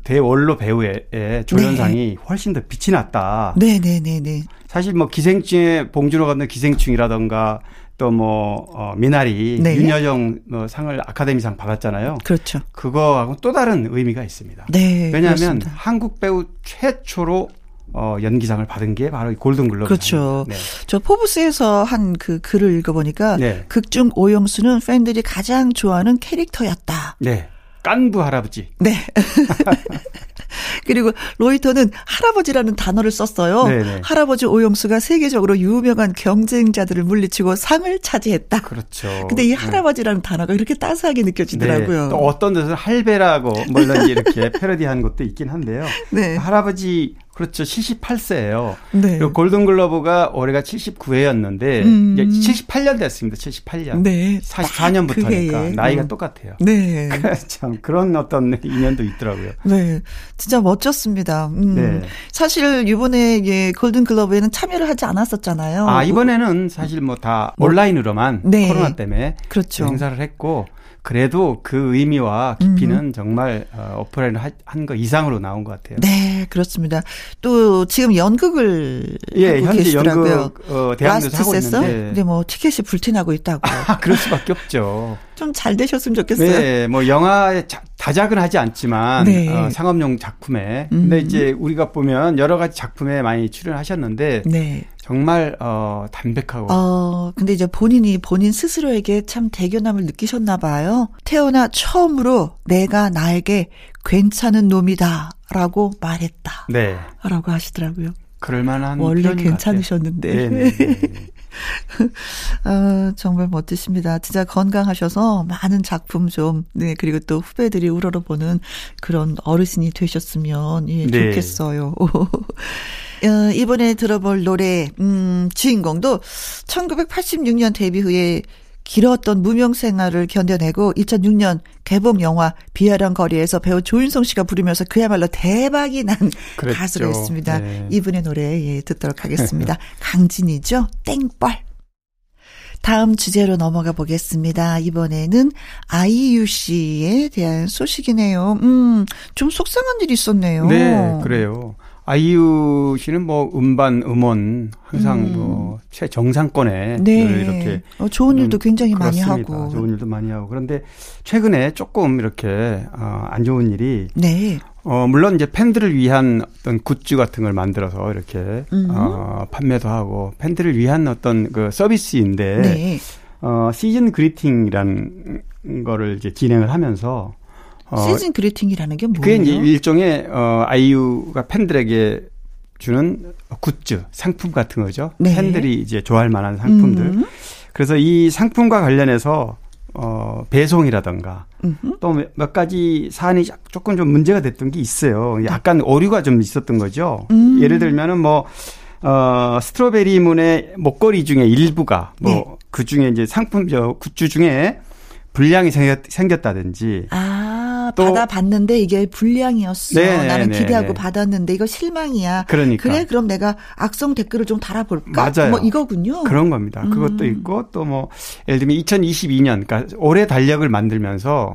대원로 배우의 조연상이 네. 훨씬 더 빛이 났다. 네네네네. 네, 네, 네. 사실 뭐 기생충에 봉준호 감독 기생충이라던가 또뭐 어, 미나리 네. 윤여정 뭐 상을 아카데미상 받았잖아요. 그렇죠. 그거하고 또 다른 의미가 있습니다. 네. 왜냐하면 그렇습니다. 한국 배우 최초로 어, 연기상을 받은 게 바로 골든글러브. 그렇죠. 네. 저 포브스에서 한 그 글을 읽어보니까 네. 극중 오영수는 팬들이 가장 좋아하는 캐릭터였다. 네. 깐부 할아버지. 네. 그리고 로이터는 할아버지라는 단어를 썼어요. 네네. 할아버지 오영수가 세계적으로 유명한 경쟁자들을 물리치고 상을 차지했다. 그렇죠. 근데 이 네. 할아버지라는 네. 단어가 이렇게 따스하게 느껴지더라고요. 네. 또 어떤 데서는 할배라고 물론 이렇게 패러디한 것도 있긴 한데요. 네. 할아버지 그렇죠. 78세예요. 네. 그리고 골든글러브가 올해가 79회였는데 음. 이제 78년 됐습니다. 78년. 네. 44년부터니까 그 나이가 음. 똑같아요. 네. 참 그런 어떤 인연도 있더라고요. 네. 진짜 멋졌습니다. 음. 네. 사실 이번에 예, 골든글러브에는 참여를 하지 않았었잖아요. 아, 이번에는 사실 뭐 다 온라인으로만 네. 코로나 때문에 그렇죠. 행사를 했고 그래도 그 의미와 깊이는 음. 정말 어, 오프라인 한 거 이상으로 나온 것 같아요. 네, 그렇습니다. 또 지금 연극을 예, 하고 현재 계시더라고요. 연극 어, 대학에서 하고 세서? 있는데. 근데 뭐 티켓이 불티나고 있다고. 아, 그럴 수밖에 없죠. 좀 잘 되셨으면 좋겠어요. 네, 뭐 영화에 다작은 하지 않지만 네. 어, 상업용 작품에. 음. 근데 이제 우리가 보면 여러 가지 작품에 많이 출연하셨는데 네. 정말 어 담백하고. 어 근데 이제 본인이 본인 스스로에게 참 대견함을 느끼셨나 봐요. 태어나 처음으로 내가 나에게 괜찮은 놈이다라고 말했다. 네. 라고 하시더라고요. 그럴 만한 원래 괜찮으셨는데. 어, 정말 멋지십니다. 진짜 건강하셔서 많은 작품 좀, 네, 그리고 또 후배들이 우러러보는 그런 어르신이 되셨으면, 예, 네. 좋겠어요. 어, 이번에 들어볼 노래, 음, 주인공도 1986년 데뷔 후에 길었던 무명 생활을 견뎌내고 2006년 개봉 영화 비아랑 거리에서 배우 조윤성 씨가 부르면서 그야말로 대박이 난 그랬죠. 가수가 있습니다. 네. 이분의 노래 예, 듣도록 하겠습니다. 강진이죠. 땡벌. 다음 주제로 넘어가 보겠습니다. 이번에는 아이유 씨에 대한 소식이네요. 음, 좀 속상한 일이 있었네요. 네, 그래요. 아이유 씨는 뭐 음반, 음원 항상 음. 뭐 최정상권에 네. 이렇게 어, 좋은 일도 굉장히 그렇습니다. 많이 하고 좋은 일도 많이 하고 그런데 최근에 조금 이렇게 어, 안 좋은 일이 네. 어 물론 이제 팬들을 위한 어떤 굿즈 같은 걸 만들어서 이렇게 음. 어 판매도 하고 팬들을 위한 어떤 그 서비스인데 네. 어 시즌 그리팅이라는 거를 이제 진행을 하면서 어, 시즌 그리팅이라는 게 뭐예요? 그게 일종의 어 아이유가 팬들에게 주는 굿즈, 상품 같은 거죠. 네. 팬들이 이제 좋아할 만한 상품들. 음. 그래서 이 상품과 관련해서 어 배송이라던가 또 몇 가지 사안이 조금 좀 문제가 됐던 게 있어요. 약간 오류가 좀 있었던 거죠. 음. 예를 들면은 뭐 어, 스트로베리 문의 목걸이 중에 일부가 뭐그 네. 중에 이제 상품 저 굿즈 중에 불량이 생겼, 생겼다든지 아, 또 받아봤는데 이게 불량이었어. 네네네. 네, 나는 네, 기대하고 네. 받았는데 이거 실망이야. 그러니까. 그래 그럼 내가 악성 댓글을 좀 달아볼까? 맞아요. 뭐 이거군요. 그런 겁니다. 음. 그것도 있고 또 뭐 예를 들면 2022년 그러니까 올해 달력을 만들면서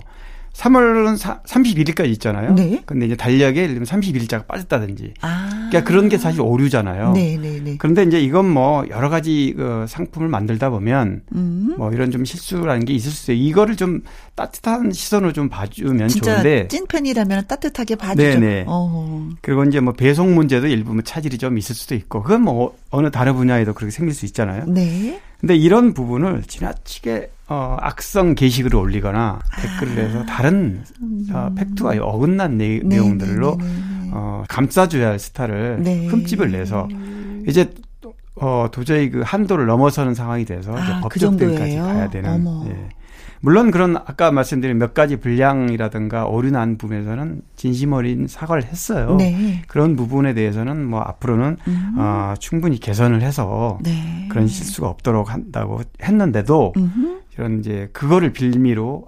3월은 31일까지 있잖아요. 네. 근데 이제 달력에 예를 들면 31일자가 빠졌다든지. 아. 그러니까 그런 게 사실 오류잖아요. 네, 네, 네. 그런데 이제 이건 뭐 여러 가지 그 상품을 만들다 보면 음. 뭐 이런 좀 실수라는 게 있을 수 있어요. 이거를 좀 따뜻한 시선으로 좀 봐주면 좋은데. 찐팬이라면 따뜻하게 봐주죠. 네네. 어. 그리고 이제 뭐 배송 문제도 일부 뭐 차질이 좀 있을 수도 있고 그건 뭐 어느 다른 분야에도 그렇게 생길 수 있잖아요. 네. 근데 이런 부분을 지나치게 어, 악성 게시글을 올리거나 댓글을 해서 아. 다른 어, 팩트와 어긋난 내, 네, 용들로 네, 네, 네, 어, 감싸줘야 할 스타를 네. 흠집을 내서 이제 어, 도저히 그 한도를 넘어서는 상황이 돼서 아, 그 법적대까지 가야 되는. 예. 물론 그런 아까 말씀드린 몇 가지 불량이라든가 오류 난 부분에서는 진심 어린 사과를 했어요. 네. 그런 부분에 대해서는 뭐 앞으로는 음. 어, 충분히 개선을 해서 네. 그런 실수가 없도록 한다고 했는데도 음. 이런 이제 그거를 빌미로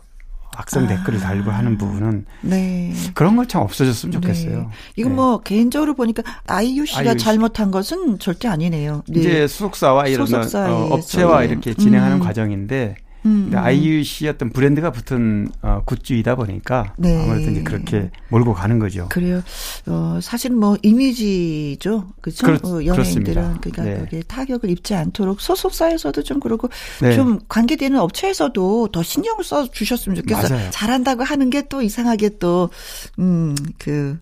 악성 아. 댓글을 달고 하는 부분은 네. 그런 걸 참 없어졌으면 네. 좋겠어요. 네. 이건 네. 뭐 개인적으로 보니까 아이유 씨가 아이유 잘못한 것은 절대 아니네요. 네. 이제 수속사와 이런 어, 업체와 이렇게 진행하는 음. 과정인데 음, 음. 아이유 씨 어떤 브랜드가 붙은 어, 굿즈이다 보니까 네. 아무래도 이제 그렇게 몰고 가는 거죠. 그래요. 어, 사실 뭐 이미지죠. 그렇죠? 그렇, 어, 연예인들은 그러니까 네. 거기에 타격을 입지 않도록 소속사에서도 좀 그러고 네. 좀 관계되는 업체에서도 더 신경을 써 주셨으면 좋겠어요. 맞아요. 잘한다고 하는 게 또 이상하게 또 음, 그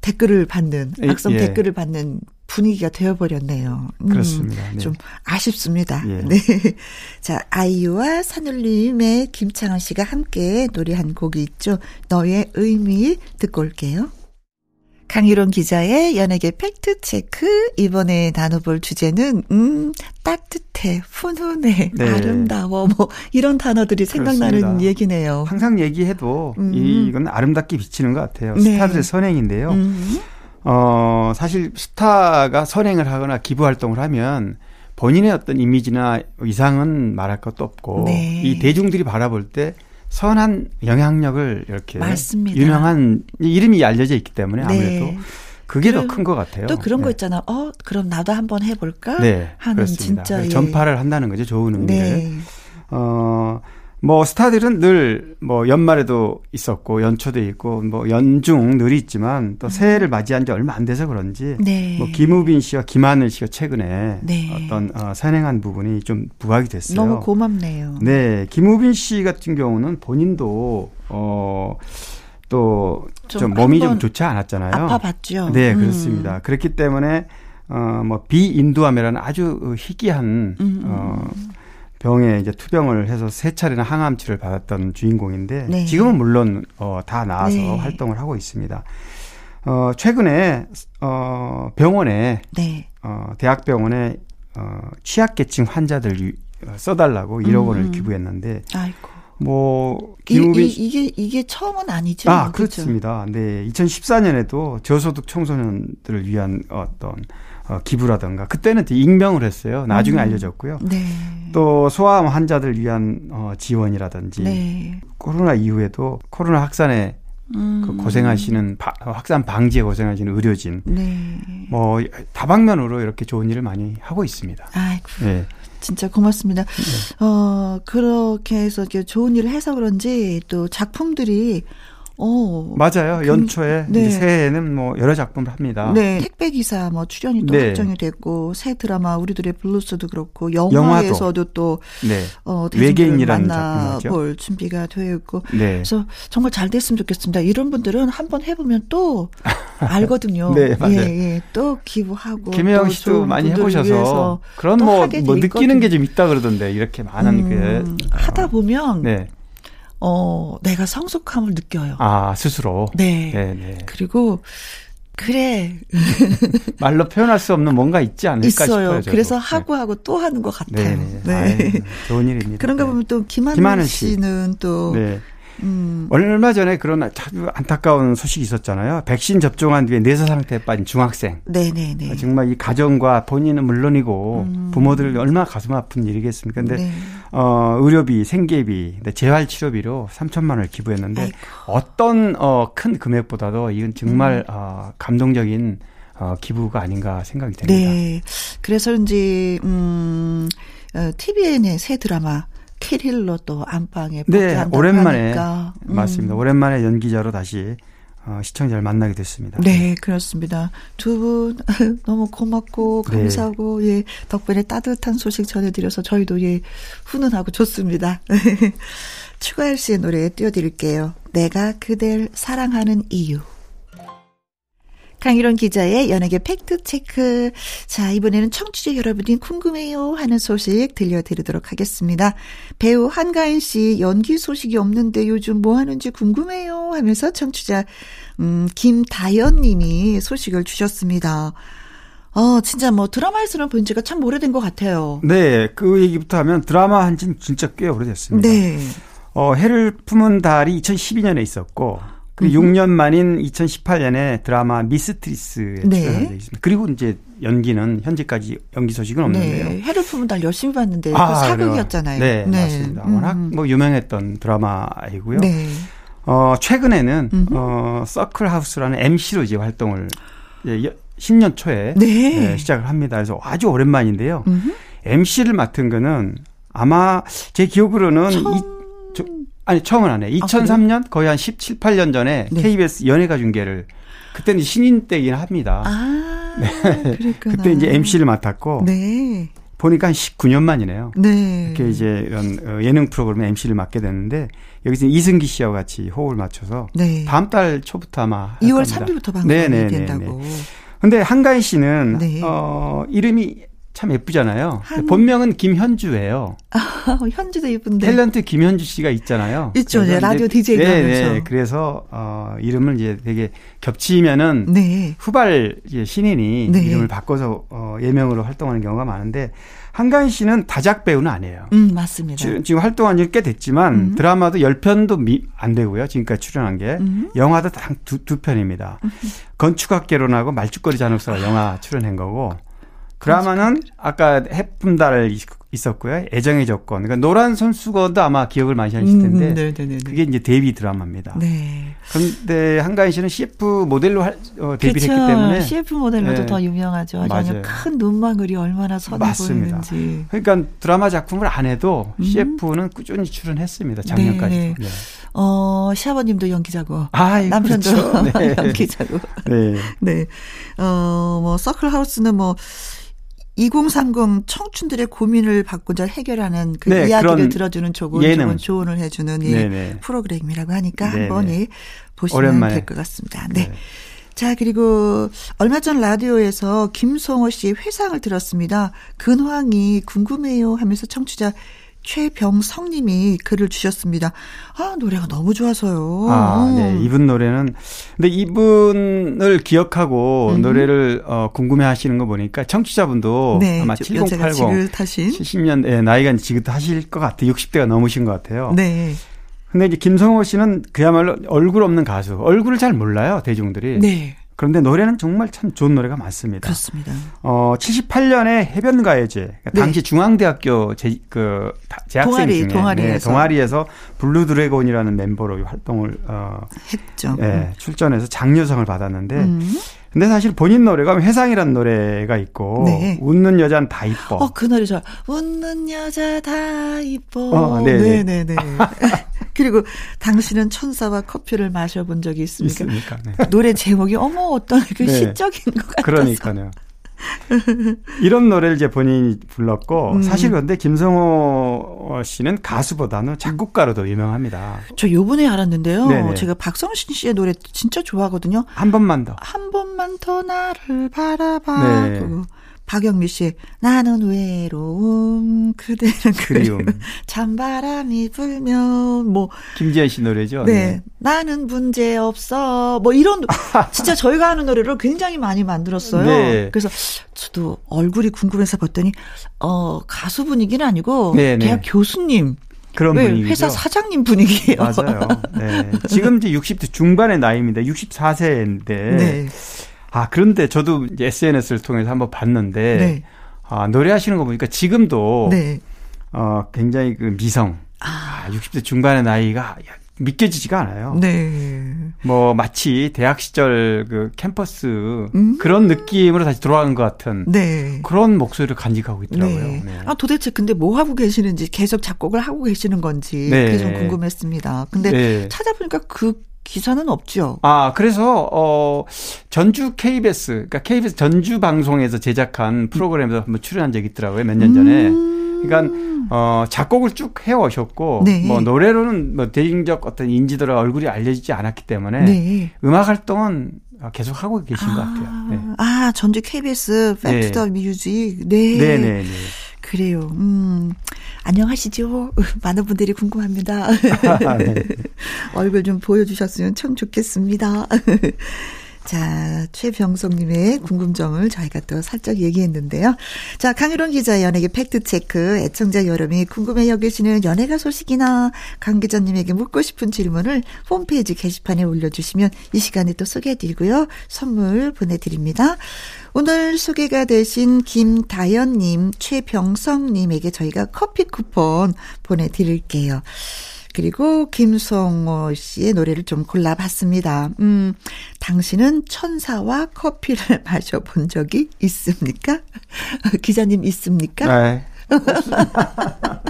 댓글을 받는 악성 예. 댓글을 받는 분위기가 되어버렸네요. 음, 그렇습니다. 네. 좀 아쉽습니다. 예. 네. 자, 아이유와 산울림의 김창원 씨가 함께 노래한 곡이 있죠. 너의 의미 듣고 올게요. 강희론 기자의 연예계 팩트 체크. 이번에 나눠볼 주제는, 음, 따뜻해, 훈훈해, 네. 아름다워, 뭐, 이런 단어들이 생각나는 그렇습니다. 얘기네요. 항상 얘기해도, 음. 이건 아름답게 비치는 것 같아요. 네. 스타들의 선행인데요. 음. 어, 사실 스타가 선행을 하거나 기부 활동을 하면 본인의 어떤 이미지나 이상은 말할 것도 없고 네. 이 대중들이 바라볼 때 선한 영향력을 이렇게 맞습니다. 유명한 이름이 알려져 있기 때문에 네. 아무래도 네. 그게 더 큰 것 같아요. 또 그런 네. 거 있잖아. 어, 그럼 나도 한번 해볼까? 네, 하는 그렇습니다. 진짜 예. 전파를 한다는 거죠. 좋은 의미를. 네. 어, 뭐 스타들은 늘 뭐 연말에도 있었고 연초도 있고 뭐 연중 늘 있지만 또 음. 새해를 맞이한 지 얼마 안 돼서 그런지 네. 뭐 김우빈 씨와 김하늘 씨가 최근에 네. 어떤 어, 산행한 부분이 좀 부각이 됐어요. 너무 고맙네요. 네, 김우빈 씨 같은 경우는 본인도 어. 또 좀 몸이 좀 좋지 않았잖아요. 아파봤죠. 네, 음. 그렇습니다. 음. 그렇기 때문에 어뭐 비인두암이라는 아주 희귀한 음, 음. 어 병에 이제 투병을 해서 세 차례나 항암치를 받았던 주인공인데 네. 지금은 물론 어, 다 나와서 네. 활동을 하고 있습니다. 어, 최근에 어, 병원에 네. 어, 대학병원에 어, 취약계층 환자들 어, 써달라고 1억 원을 음. 기부했는데 아이고. 뭐 기부비 이, 게 이게 처음은 아니죠. 아? 그렇습니다. 네, 2014년에도 저소득 청소년들을 위한 어떤 어, 기부라든가 그때는 익명을 했어요. 나중에 음. 알려졌고요. 네. 또 소아암 환자들 위한 어, 지원이라든지 네. 코로나 이후에도 코로나 확산에 음. 그 고생하시는 바, 확산 방지에 고생하시는 의료진 네. 뭐 다방면으로 이렇게 좋은 일을 많이 하고 있습니다. 아이고. 네. 진짜 고맙습니다. 네. 어, 그렇게 해서 좋은 일을 해서 그런지 또 작품들이 어. 맞아요. 그, 연초에 네. 새해에는 뭐 여러 작품을 합니다. 네. 택배 기사 뭐 출연이 또 네. 확정이 됐고 새 드라마 우리들의 블루스도 그렇고 영화에서도 또 네. 어, 외계인이라는 만나볼 준비가 되어 있고 네. 그래서 정말 잘 됐으면 좋겠습니다. 이런 분들은 한번 해보면 또 알거든요. 네, 맞아요. 예, 예. 또 기부하고 김혜영 씨도 많이 해보셔서 그런 뭐, 뭐 느끼는 게 좀 있다 그러던데 이렇게 많은 음, 게 하다 보면 네. 어, 내가 성숙함을 느껴요. 아, 스스로? 네. 네네. 네. 그리고, 그래. 말로 표현할 수 없는 뭔가 있지 않을까 있어요. 싶어요. 그래서 네. 하고 하고 또 하는 것 같아요. 네네. 네. 아유, 좋은 일입니다. 그런가 보면 또 김하늘, 김하늘 씨는 또 네. 음. 얼마 전에 그런 아주 안타까운 소식이 있었잖아요. 백신 접종한 뒤에 내사 상태에 빠진 중학생. 네네네. 정말 이 가정과 본인은 물론이고 음. 부모들 얼마나 가슴 아픈 일이겠습니까. 근데 네. 어, 의료비, 생계비, 재활 치료비로 3천만 원을 기부했는데 아이고. 어떤 어, 큰 금액보다도 이건 정말 음. 어, 감동적인 어, 기부가 아닌가 생각이 됩니다. 네. 그래서인지 음, 어, TVN의 새 드라마 캐릴로 또 안방에 네, 오랜만에 하니까. 음. 맞습니다. 오랜만에 연기자로 다시 어, 시청자를 만나게 됐습니다. 네, 그렇습니다. 두 분 너무 고맙고 네. 감사하고 네. 예 덕분에 따뜻한 소식 전해드려서 저희도 예 훈훈하고 좋습니다. 추가할 씨의 노래 띄워드릴게요. 내가 그댈 사랑하는 이유. 강일원 기자의 연예계 팩트체크. 자, 이번에는 청취자 여러분이 궁금해요 하는 소식 들려드리도록 하겠습니다. 배우 한가인 씨 연기 소식이 없는데 요즘 뭐 하는지 궁금해요 하면서 청취자, 음, 김다연 님이 소식을 주셨습니다. 어, 진짜 뭐 드라마에서는 본 지가 참 오래된 것 같아요. 네, 그 얘기부터 하면 드라마 한 지는 진짜 꽤 오래됐습니다. 네. 어, 해를 품은 달이 2012년에 있었고, 그 6년 만인 2018년에 드라마 미스트리스에 네. 출연한 적이 있습니다. 그리고 이제 연기는 현재까지 연기 소식은 없는데요. 네. 해를 품은 달 열심히 봤는데 아, 그 사극이었잖아요. 네, 네, 맞습니다. 워낙 음. 뭐 유명했던 드라마이고요. 네. 어, 최근에는 음흠. 어, 서클 하우스라는 MC로 이제 활동을 예, 신년 초에 네. 네, 시작을 합니다. 그래서 아주 오랜만인데요. 음흠. MC를 맡은 거는 아마 제 기억으로는 처음... 아니 처음은 안 해. 2003년 아, 거의 한 17, 18년 전에 네. KBS 연예가 중계를 그때는 신인 때긴 합니다. 아, 네. 그랬구나. 그때 이제 MC를 맡았고 네. 보니까 한 19년 만이네요. 네. 이렇게 이제 이런 어, 예능 프로그램 MC를 맡게 됐는데 여기서 이승기 씨와 같이 호흡을 맞춰서 네. 다음 달 초부터 아마 2월 3일부터 방송이 네네네네. 된다고. 근데 한가인 씨는 네. 어 이름이 참 예쁘잖아요. 한... 본명은 김현주예요. 아, 현주도 예쁜데. 탤런트 김현주 씨가 있잖아요. 있죠. 이제 라디오 DJ가 네, 하면서. 네. 그래서 어 이름을 이제 되게 겹치면은 네. 후발 신인이 네. 이름을 바꿔서 어 예명으로 활동하는 경우가 많은데 한가인 씨는 다작 배우는 아니에요. 음, 맞습니다. 지, 금 활동한 지 꽤 됐지만 음. 드라마도 10편도 미, 안 되고요. 지금까지 출연한 게. 음. 영화도 단 두, 두 편입니다. 음. 건축학개론하고 말죽거리 잔혹사가 영화 출연한 거고 드라마는 아까 해품달 있었고요. 애정의 조건. 그러니까 노란 손수건도 아마 기억을 많이 하실 음, 텐데. 음, 네네네. 그게 이제 데뷔 드라마입니다. 네. 그런데 한가인 씨는 CF 모델로 할, 어, 데뷔를 그렇죠. 했기 때문에. CF 모델로도 네. 더 유명하죠. 맞아요. 큰 눈망울이 얼마나 선해 맞습니다. 보이는지. 그러니까 드라마 작품을 안 해도 음. CF는 꾸준히 출연했습니다. 작년까지. 네. 네. 어, 시아버님도 연기자고. 아, 남편도 그렇죠. 네. 연기자고. 네. 네. 어, 뭐, 서클 하우스는 뭐, 2030 청춘들의 고민을 바꾸자 해결하는 그 네, 이야기를 들어주는 조금 좋은 조언을 해주는 이 네네. 프로그램이라고 하니까 네네. 한번 이 보시면 될 것 같습니다. 네. 네. 자, 그리고 얼마 전 라디오에서 김성호 씨 회상을 들었습니다. 근황이 궁금해요 하면서 청취자 최병성님이 글을 주셨습니다. 아 노래가 너무 좋아서요. 아, 네, 이분 노래는 근데 이분을 기억하고 음. 노래를 어, 궁금해하시는 거 보니까 청취자분도 네, 아마 7080 70년 예, 나이가 지긋하실 것 같아요. 60대가 넘으신 것 같아요. 네. 근데 이제 김성호 씨는 그야말로 얼굴 없는 가수. 얼굴을 잘 몰라요, 대중들이. 네. 그런데 노래는 정말 참 좋은 노래가 많습니다. 그렇습니다. 어, 78년에 해변가요제, 그러니까 네. 당시 중앙대학교 제, 그 재학생 동아리, 중에 동아리에서. 네, 동아리에서 블루 드래곤이라는 멤버로 활동을 어, 했죠. 네, 출전해서 장려상을 받았는데 음. 근데 사실 본인 노래가 회상이라는 노래가 있고 네. 웃는 여자는 다 이뻐. 어, 그 노래 죠 웃는 여자 다 이뻐. 어, 네, 네, 네. 그리고 당신은 천사와 커피를 마셔본 적이 있습니까? 있습니까? 네. 노래 제목이 어머 어떤 그 네. 시적인 것 같아서. 그러니까요. 이런 노래를 이제 본인이 불렀고 음. 사실 그런데 김성호 씨는 가수보다는 작곡가로도 유명합니다. 저 요번에 알았는데요. 네네. 제가 박성신 씨의 노래 진짜 좋아하거든요. 한 번만 더. 한 번만 더 나를 바라봐. 네. 박영미 씨, 나는 외로움, 그대는 그리움. 찬바람이 불면, 뭐. 김지현 씨 노래죠? 네. 네. 나는 문제 없어. 뭐 이런, 진짜 저희가 하는 노래를 굉장히 많이 만들었어요. 네. 그래서 저도 얼굴이 궁금해서 봤더니, 어, 가수 분위기는 아니고. 대학 네. 교수님. 그런 분위기 회사 사장님 분위기예요. 맞아요. 네. 지금 이제 60대 중반의 나이입니다. 64세인데. 네. 아, 그런데 저도 이제 SNS를 통해서 한번 봤는데, 네. 아, 노래하시는 거 보니까 지금도, 네. 어, 굉장히 그 미성, 아. 60대 아, 중반의 나이가 믿겨지지가 않아요. 네. 뭐 마치 대학 시절 그 캠퍼스 음. 그런 느낌으로 다시 돌아가는 것 같은 네. 그런 목소리를 간직하고 있더라고요. 네. 네. 아 도대체 근데 뭐 하고 계시는지 계속 작곡을 하고 계시는 건지 네. 그게 좀 궁금했습니다. 근데 네. 찾아보니까 그 기사는 없죠. 아, 그래서 어 전주 KBS 그러니까 KBS 전주 방송에서 제작한 프로그램에서 한번 출연한 적이 있더라고요. 몇 년 전에. 음. 그러니까 어 작곡을 쭉 해 오셨고 네. 뭐 노래로는 뭐 대중적 어떤 인지도나 얼굴이 알려지지 않았기 때문에 네. 음악 활동은 계속 하고 계신 아, 것 같아요. 네. 아 전주 KBS Back to the 네. Music. 네. 네, 네, 네. 그래요. 음. 안녕하시죠? 많은 분들이 궁금합니다. 네. 얼굴 좀 보여주셨으면 참 좋겠습니다. 자, 최병석님의 궁금점을 저희가 또 살짝 얘기했는데요. 자, 강유론 기자의 연예계 팩트체크, 애청자 여러분이 궁금해 여기시는 연예가 소식이나 강 기자님에게 묻고 싶은 질문을 홈페이지 게시판에 올려주시면 이 시간에 또 소개해드리고요. 선물 보내드립니다. 오늘 소개가 되신 김다연님, 최병성님에게 저희가 커피 쿠폰 보내드릴게요. 그리고 김성호 씨의 노래를 좀 골라봤습니다. 음, 당신은 천사와 커피를 마셔본 적이 있습니까? 기자님 있습니까? 네.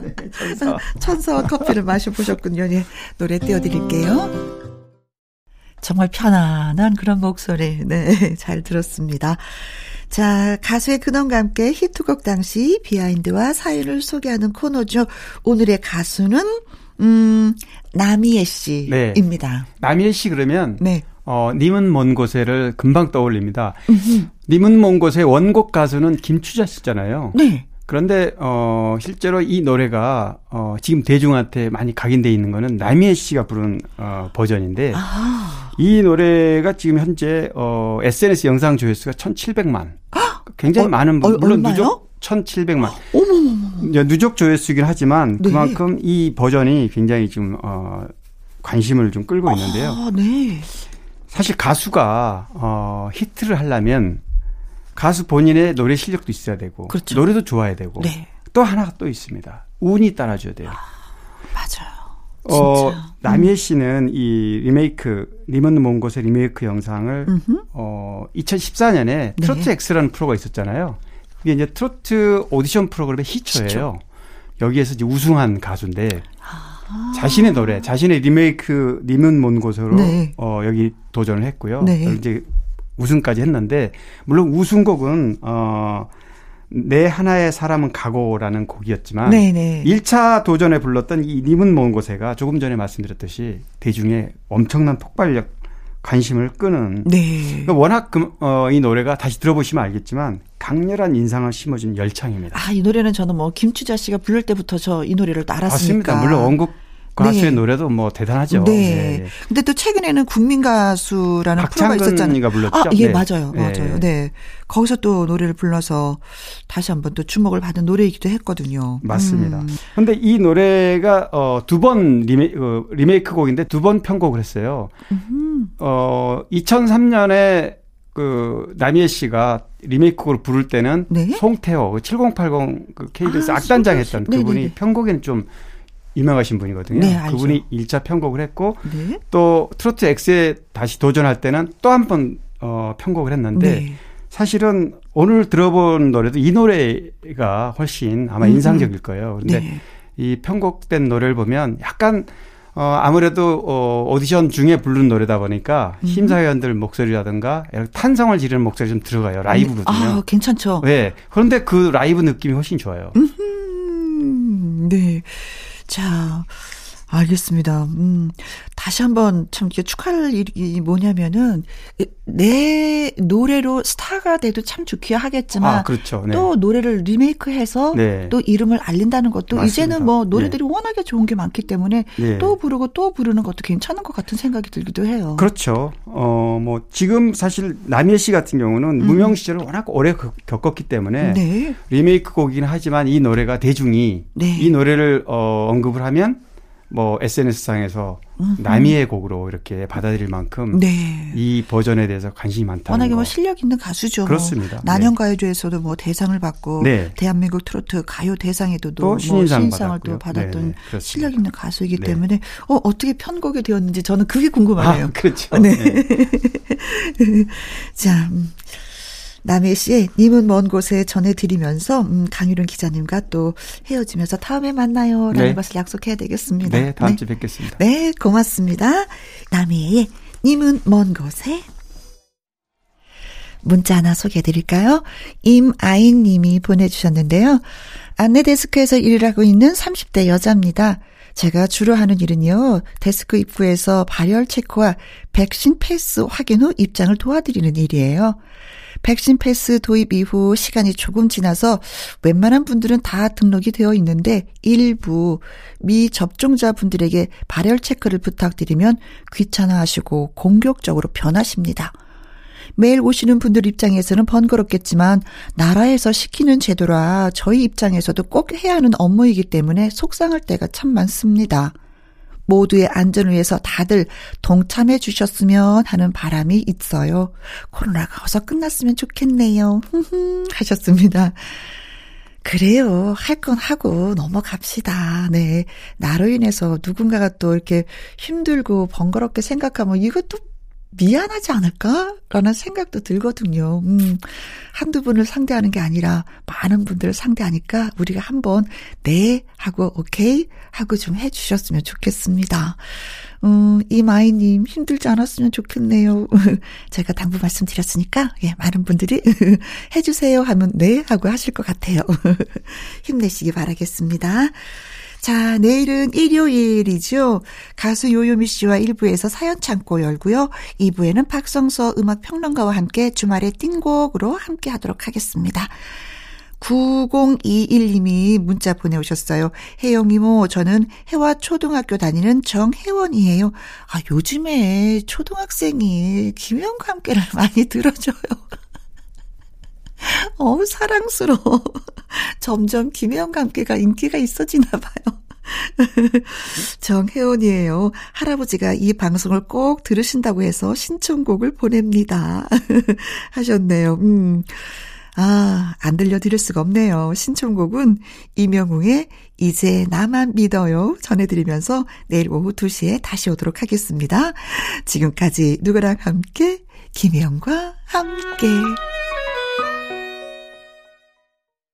네 천사. 천사와 커피를 마셔보셨군요. 네, 노래 띄워드릴게요. 정말 편안한 그런 목소리, 네, 잘 들었습니다. 자, 가수의 근원과 함께 히트곡 당시 비하인드와 사연을 소개하는 코너죠. 오늘의 가수는 음, 남희애 씨입니다. 네. 남희애 씨 그러면 네. 어, 님은 먼 곳에를 금방 떠올립니다. 님은 먼 곳의 원곡 가수는 김추자 씨잖아요. 네. 그런데 어 실제로 이 노래가 어 지금 대중한테 많이 각인돼 있는 거는 남희애 씨가 부른 어 버전인데 아. 이 노래가 지금 현재 어 SNS 영상 조회수가 1,700만. 굉장히 어, 많은 분, 물론 얼마요? 누적 1,700만. 어머머머. 누적 조회수이긴 하지만 네. 그만큼 이 버전이 굉장히 지금 어 관심을 좀 끌고 있는데요. 아, 네. 사실 가수가 어 히트를 하려면 가수 본인의 노래 실력도 있어야 되고 그렇죠. 노래도 좋아야 되고 네. 또 하나가 또 있습니다. 운이 따라줘야 돼요. 아, 맞아요. 어, 나미애 씨는 이 리메이크 님은 먼 곳에 리메이크 영상을 음흠. 어 2014년에 네. 트로트 X라는 프로가 있었잖아요. 그게 이제 트로트 오디션 프로그램의 시초예요. 시초. 여기에서 이제 우승한 가수인데 아. 자신의 노래, 자신의 리메이크 님은 먼 곳으로 네. 어 여기 도전을 했고요. 네. 이제 우승까지 했는데 물론 우승곡은 어. 내 하나의 사람은 가고라는 곡이었지만 네네. 1차 도전에 불렀던 이 님은 먼 곳에가 조금 전에 말씀드렸듯이 대중의 엄청난 폭발력 관심을 끄는 네. 그러니까 워낙 그, 어, 이 노래가 다시 들어보시면 알겠지만 강렬한 인상을 심어준 열창입니다. 아, 이 노래는 저는 뭐 김추자 씨가 부를 때부터 저 이 노래를 알았으니까. 맞습니다. 물론 원곡 가수의 네. 노래도 뭐 대단하죠. 네. 네. 근데 또 최근에는 국민 가수라는 프로가 있었잖아요. 불렀죠. 아, 예, 네. 맞아요. 네. 맞아요. 네. 거기서 또 노래를 불러서 다시 한번 또 주목을 받은 노래이기도 했거든요. 맞습니다. 음. 근데 이 노래가 어, 두번 리메, 어, 리메이크 곡인데 두 번 편곡을 했어요. 음. 어, 2003년에 그 남희애 씨가 리메이크곡을 부를 때는 네? 송태호 7080 그 KBS 아, 악단장 했던 그분이 편곡에는 좀 유명하신 분이거든요. 네, 그분이 1차 편곡을 했고 네? 또 트로트 X에 다시 도전할 때는 또 한 번 어, 편곡을 했는데 네. 사실은 오늘 들어본 노래도 이 노래가 훨씬 아마 음, 음. 인상적일 거예요. 근데 네. 이 편곡된 노래를 보면 약간 어 아무래도 어 오디션 중에 부르는 노래다 보니까 음. 심사위원들 목소리라든가 탄성을 지르는 목소리 좀 들어가요. 라이브거든요. 아, 괜찮죠. 네. 그런데 그 라이브 느낌이 훨씬 좋아요. 음, 네. 자, 알겠습니다. 음, 다시 한번 참 이게 축하할 일이 뭐냐면은 내 노래로 스타가 돼도 참 좋기야 하겠지만 아, 그렇죠. 네. 또 노래를 리메이크해서 네. 또 이름을 알린다는 것도 맞습니다. 이제는 뭐 노래들이 네. 워낙에 좋은 게 많기 때문에 네. 또 부르고 또 부르는 것도 괜찮은 것 같은 생각이 들기도 해요. 그렇죠. 어, 뭐 지금 사실 남일 씨 같은 경우는 음. 무명 시절을 워낙 오래 겪었기 때문에 네. 리메이크 곡이긴 하지만 이 노래가 대중이 네. 이 노래를 어, 언급을 하면 뭐 SNS상에서 남이의 곡으로 이렇게 받아들일 만큼 네. 이 버전에 대해서 관심이 많다. 워낙에 뭐 실력 있는 가수죠. 그렇습니다. 뭐 난영가요제에서도 뭐 대상을 받고 네. 대한민국 트로트 가요 대상에도 또 신인상 뭐 신상을 또 받았던 네네. 실력 있는 가수이기 네. 때문에 어 어떻게 편곡이 되었는지 저는 그게 궁금하네요. 아, 그렇죠. 네. 네. 자. 음. 남해 씨의 님은 먼 곳에 전해드리면서 음, 강유른 기자님과 또 헤어지면서 다음에 만나요라는 네. 것을 약속해야 되겠습니다. 네, 다음 네. 주에 뵙겠습니다. 네, 고맙습니다. 남해의 님은 먼 곳에 문자 하나 소개해 드릴까요? 임아인 님이 보내주셨는데요. 안내 데스크에서 일을 하고 있는 30대 여자입니다. 제가 주로 하는 일은요, 데스크 입구에서 발열 체크와 백신 패스 확인 후 입장을 도와드리는 일이에요. 백신 패스 도입 이후 시간이 조금 지나서 웬만한 분들은 다 등록이 되어 있는데 일부 미접종자 분들에게 발열 체크를 부탁드리면 귀찮아 하시고 공격적으로 변하십니다. 매일 오시는 분들 입장에서는 번거롭겠지만 나라에서 시키는 제도라 저희 입장에서도 꼭 해야 하는 업무이기 때문에 속상할 때가 참 많습니다. 모두의 안전을 위해서 다들 동참해 주셨으면 하는 바람이 있어요. 코로나가 어서 끝났으면 좋겠네요. 하셨습니다. 그래요. 할 건 하고 넘어갑시다. 네. 나로 인해서 누군가가 또 이렇게 힘들고 번거롭게 생각하면 이것도 미안하지 않을까라는 생각도 들거든요. 음, 한두 분을 상대하는 게 아니라 많은 분들을 상대하니까 우리가 한번 네 하고 오케이 하고 좀 해주셨으면 좋겠습니다. 음, 이마이님 힘들지 않았으면 좋겠네요. 제가 당부 말씀드렸으니까 예, 많은 분들이 해주세요 하면 네 하고 하실 것 같아요. 힘내시기 바라겠습니다. 자, 내일은 일요일이죠. 가수 요요미 씨와 1부에서 사연 창고 열고요. 2부에는 박성서 음악 평론가와 함께 주말의 띵곡으로 함께 하도록 하겠습니다. 9021님이 문자 보내오셨어요. 혜영이모, 저는 해와 초등학교 다니는 정혜원이에요. 아, 요즘에 초등학생이 김혜영과 함께를 많이 들어줘요. 어우, 사랑스러워. 점점 김혜영과 함께가 인기가 있어지나 봐요. 정혜원이에요. 할아버지가 이 방송을 꼭 들으신다고 해서 신청곡을 보냅니다. 하셨네요. 음. 아, 안 들려드릴 수가 없네요. 신청곡은 이명웅의 이제 나만 믿어요 전해드리면서 내일 오후 2시에 다시 오도록 하겠습니다. 지금까지 누구랑 함께 김혜영과 함께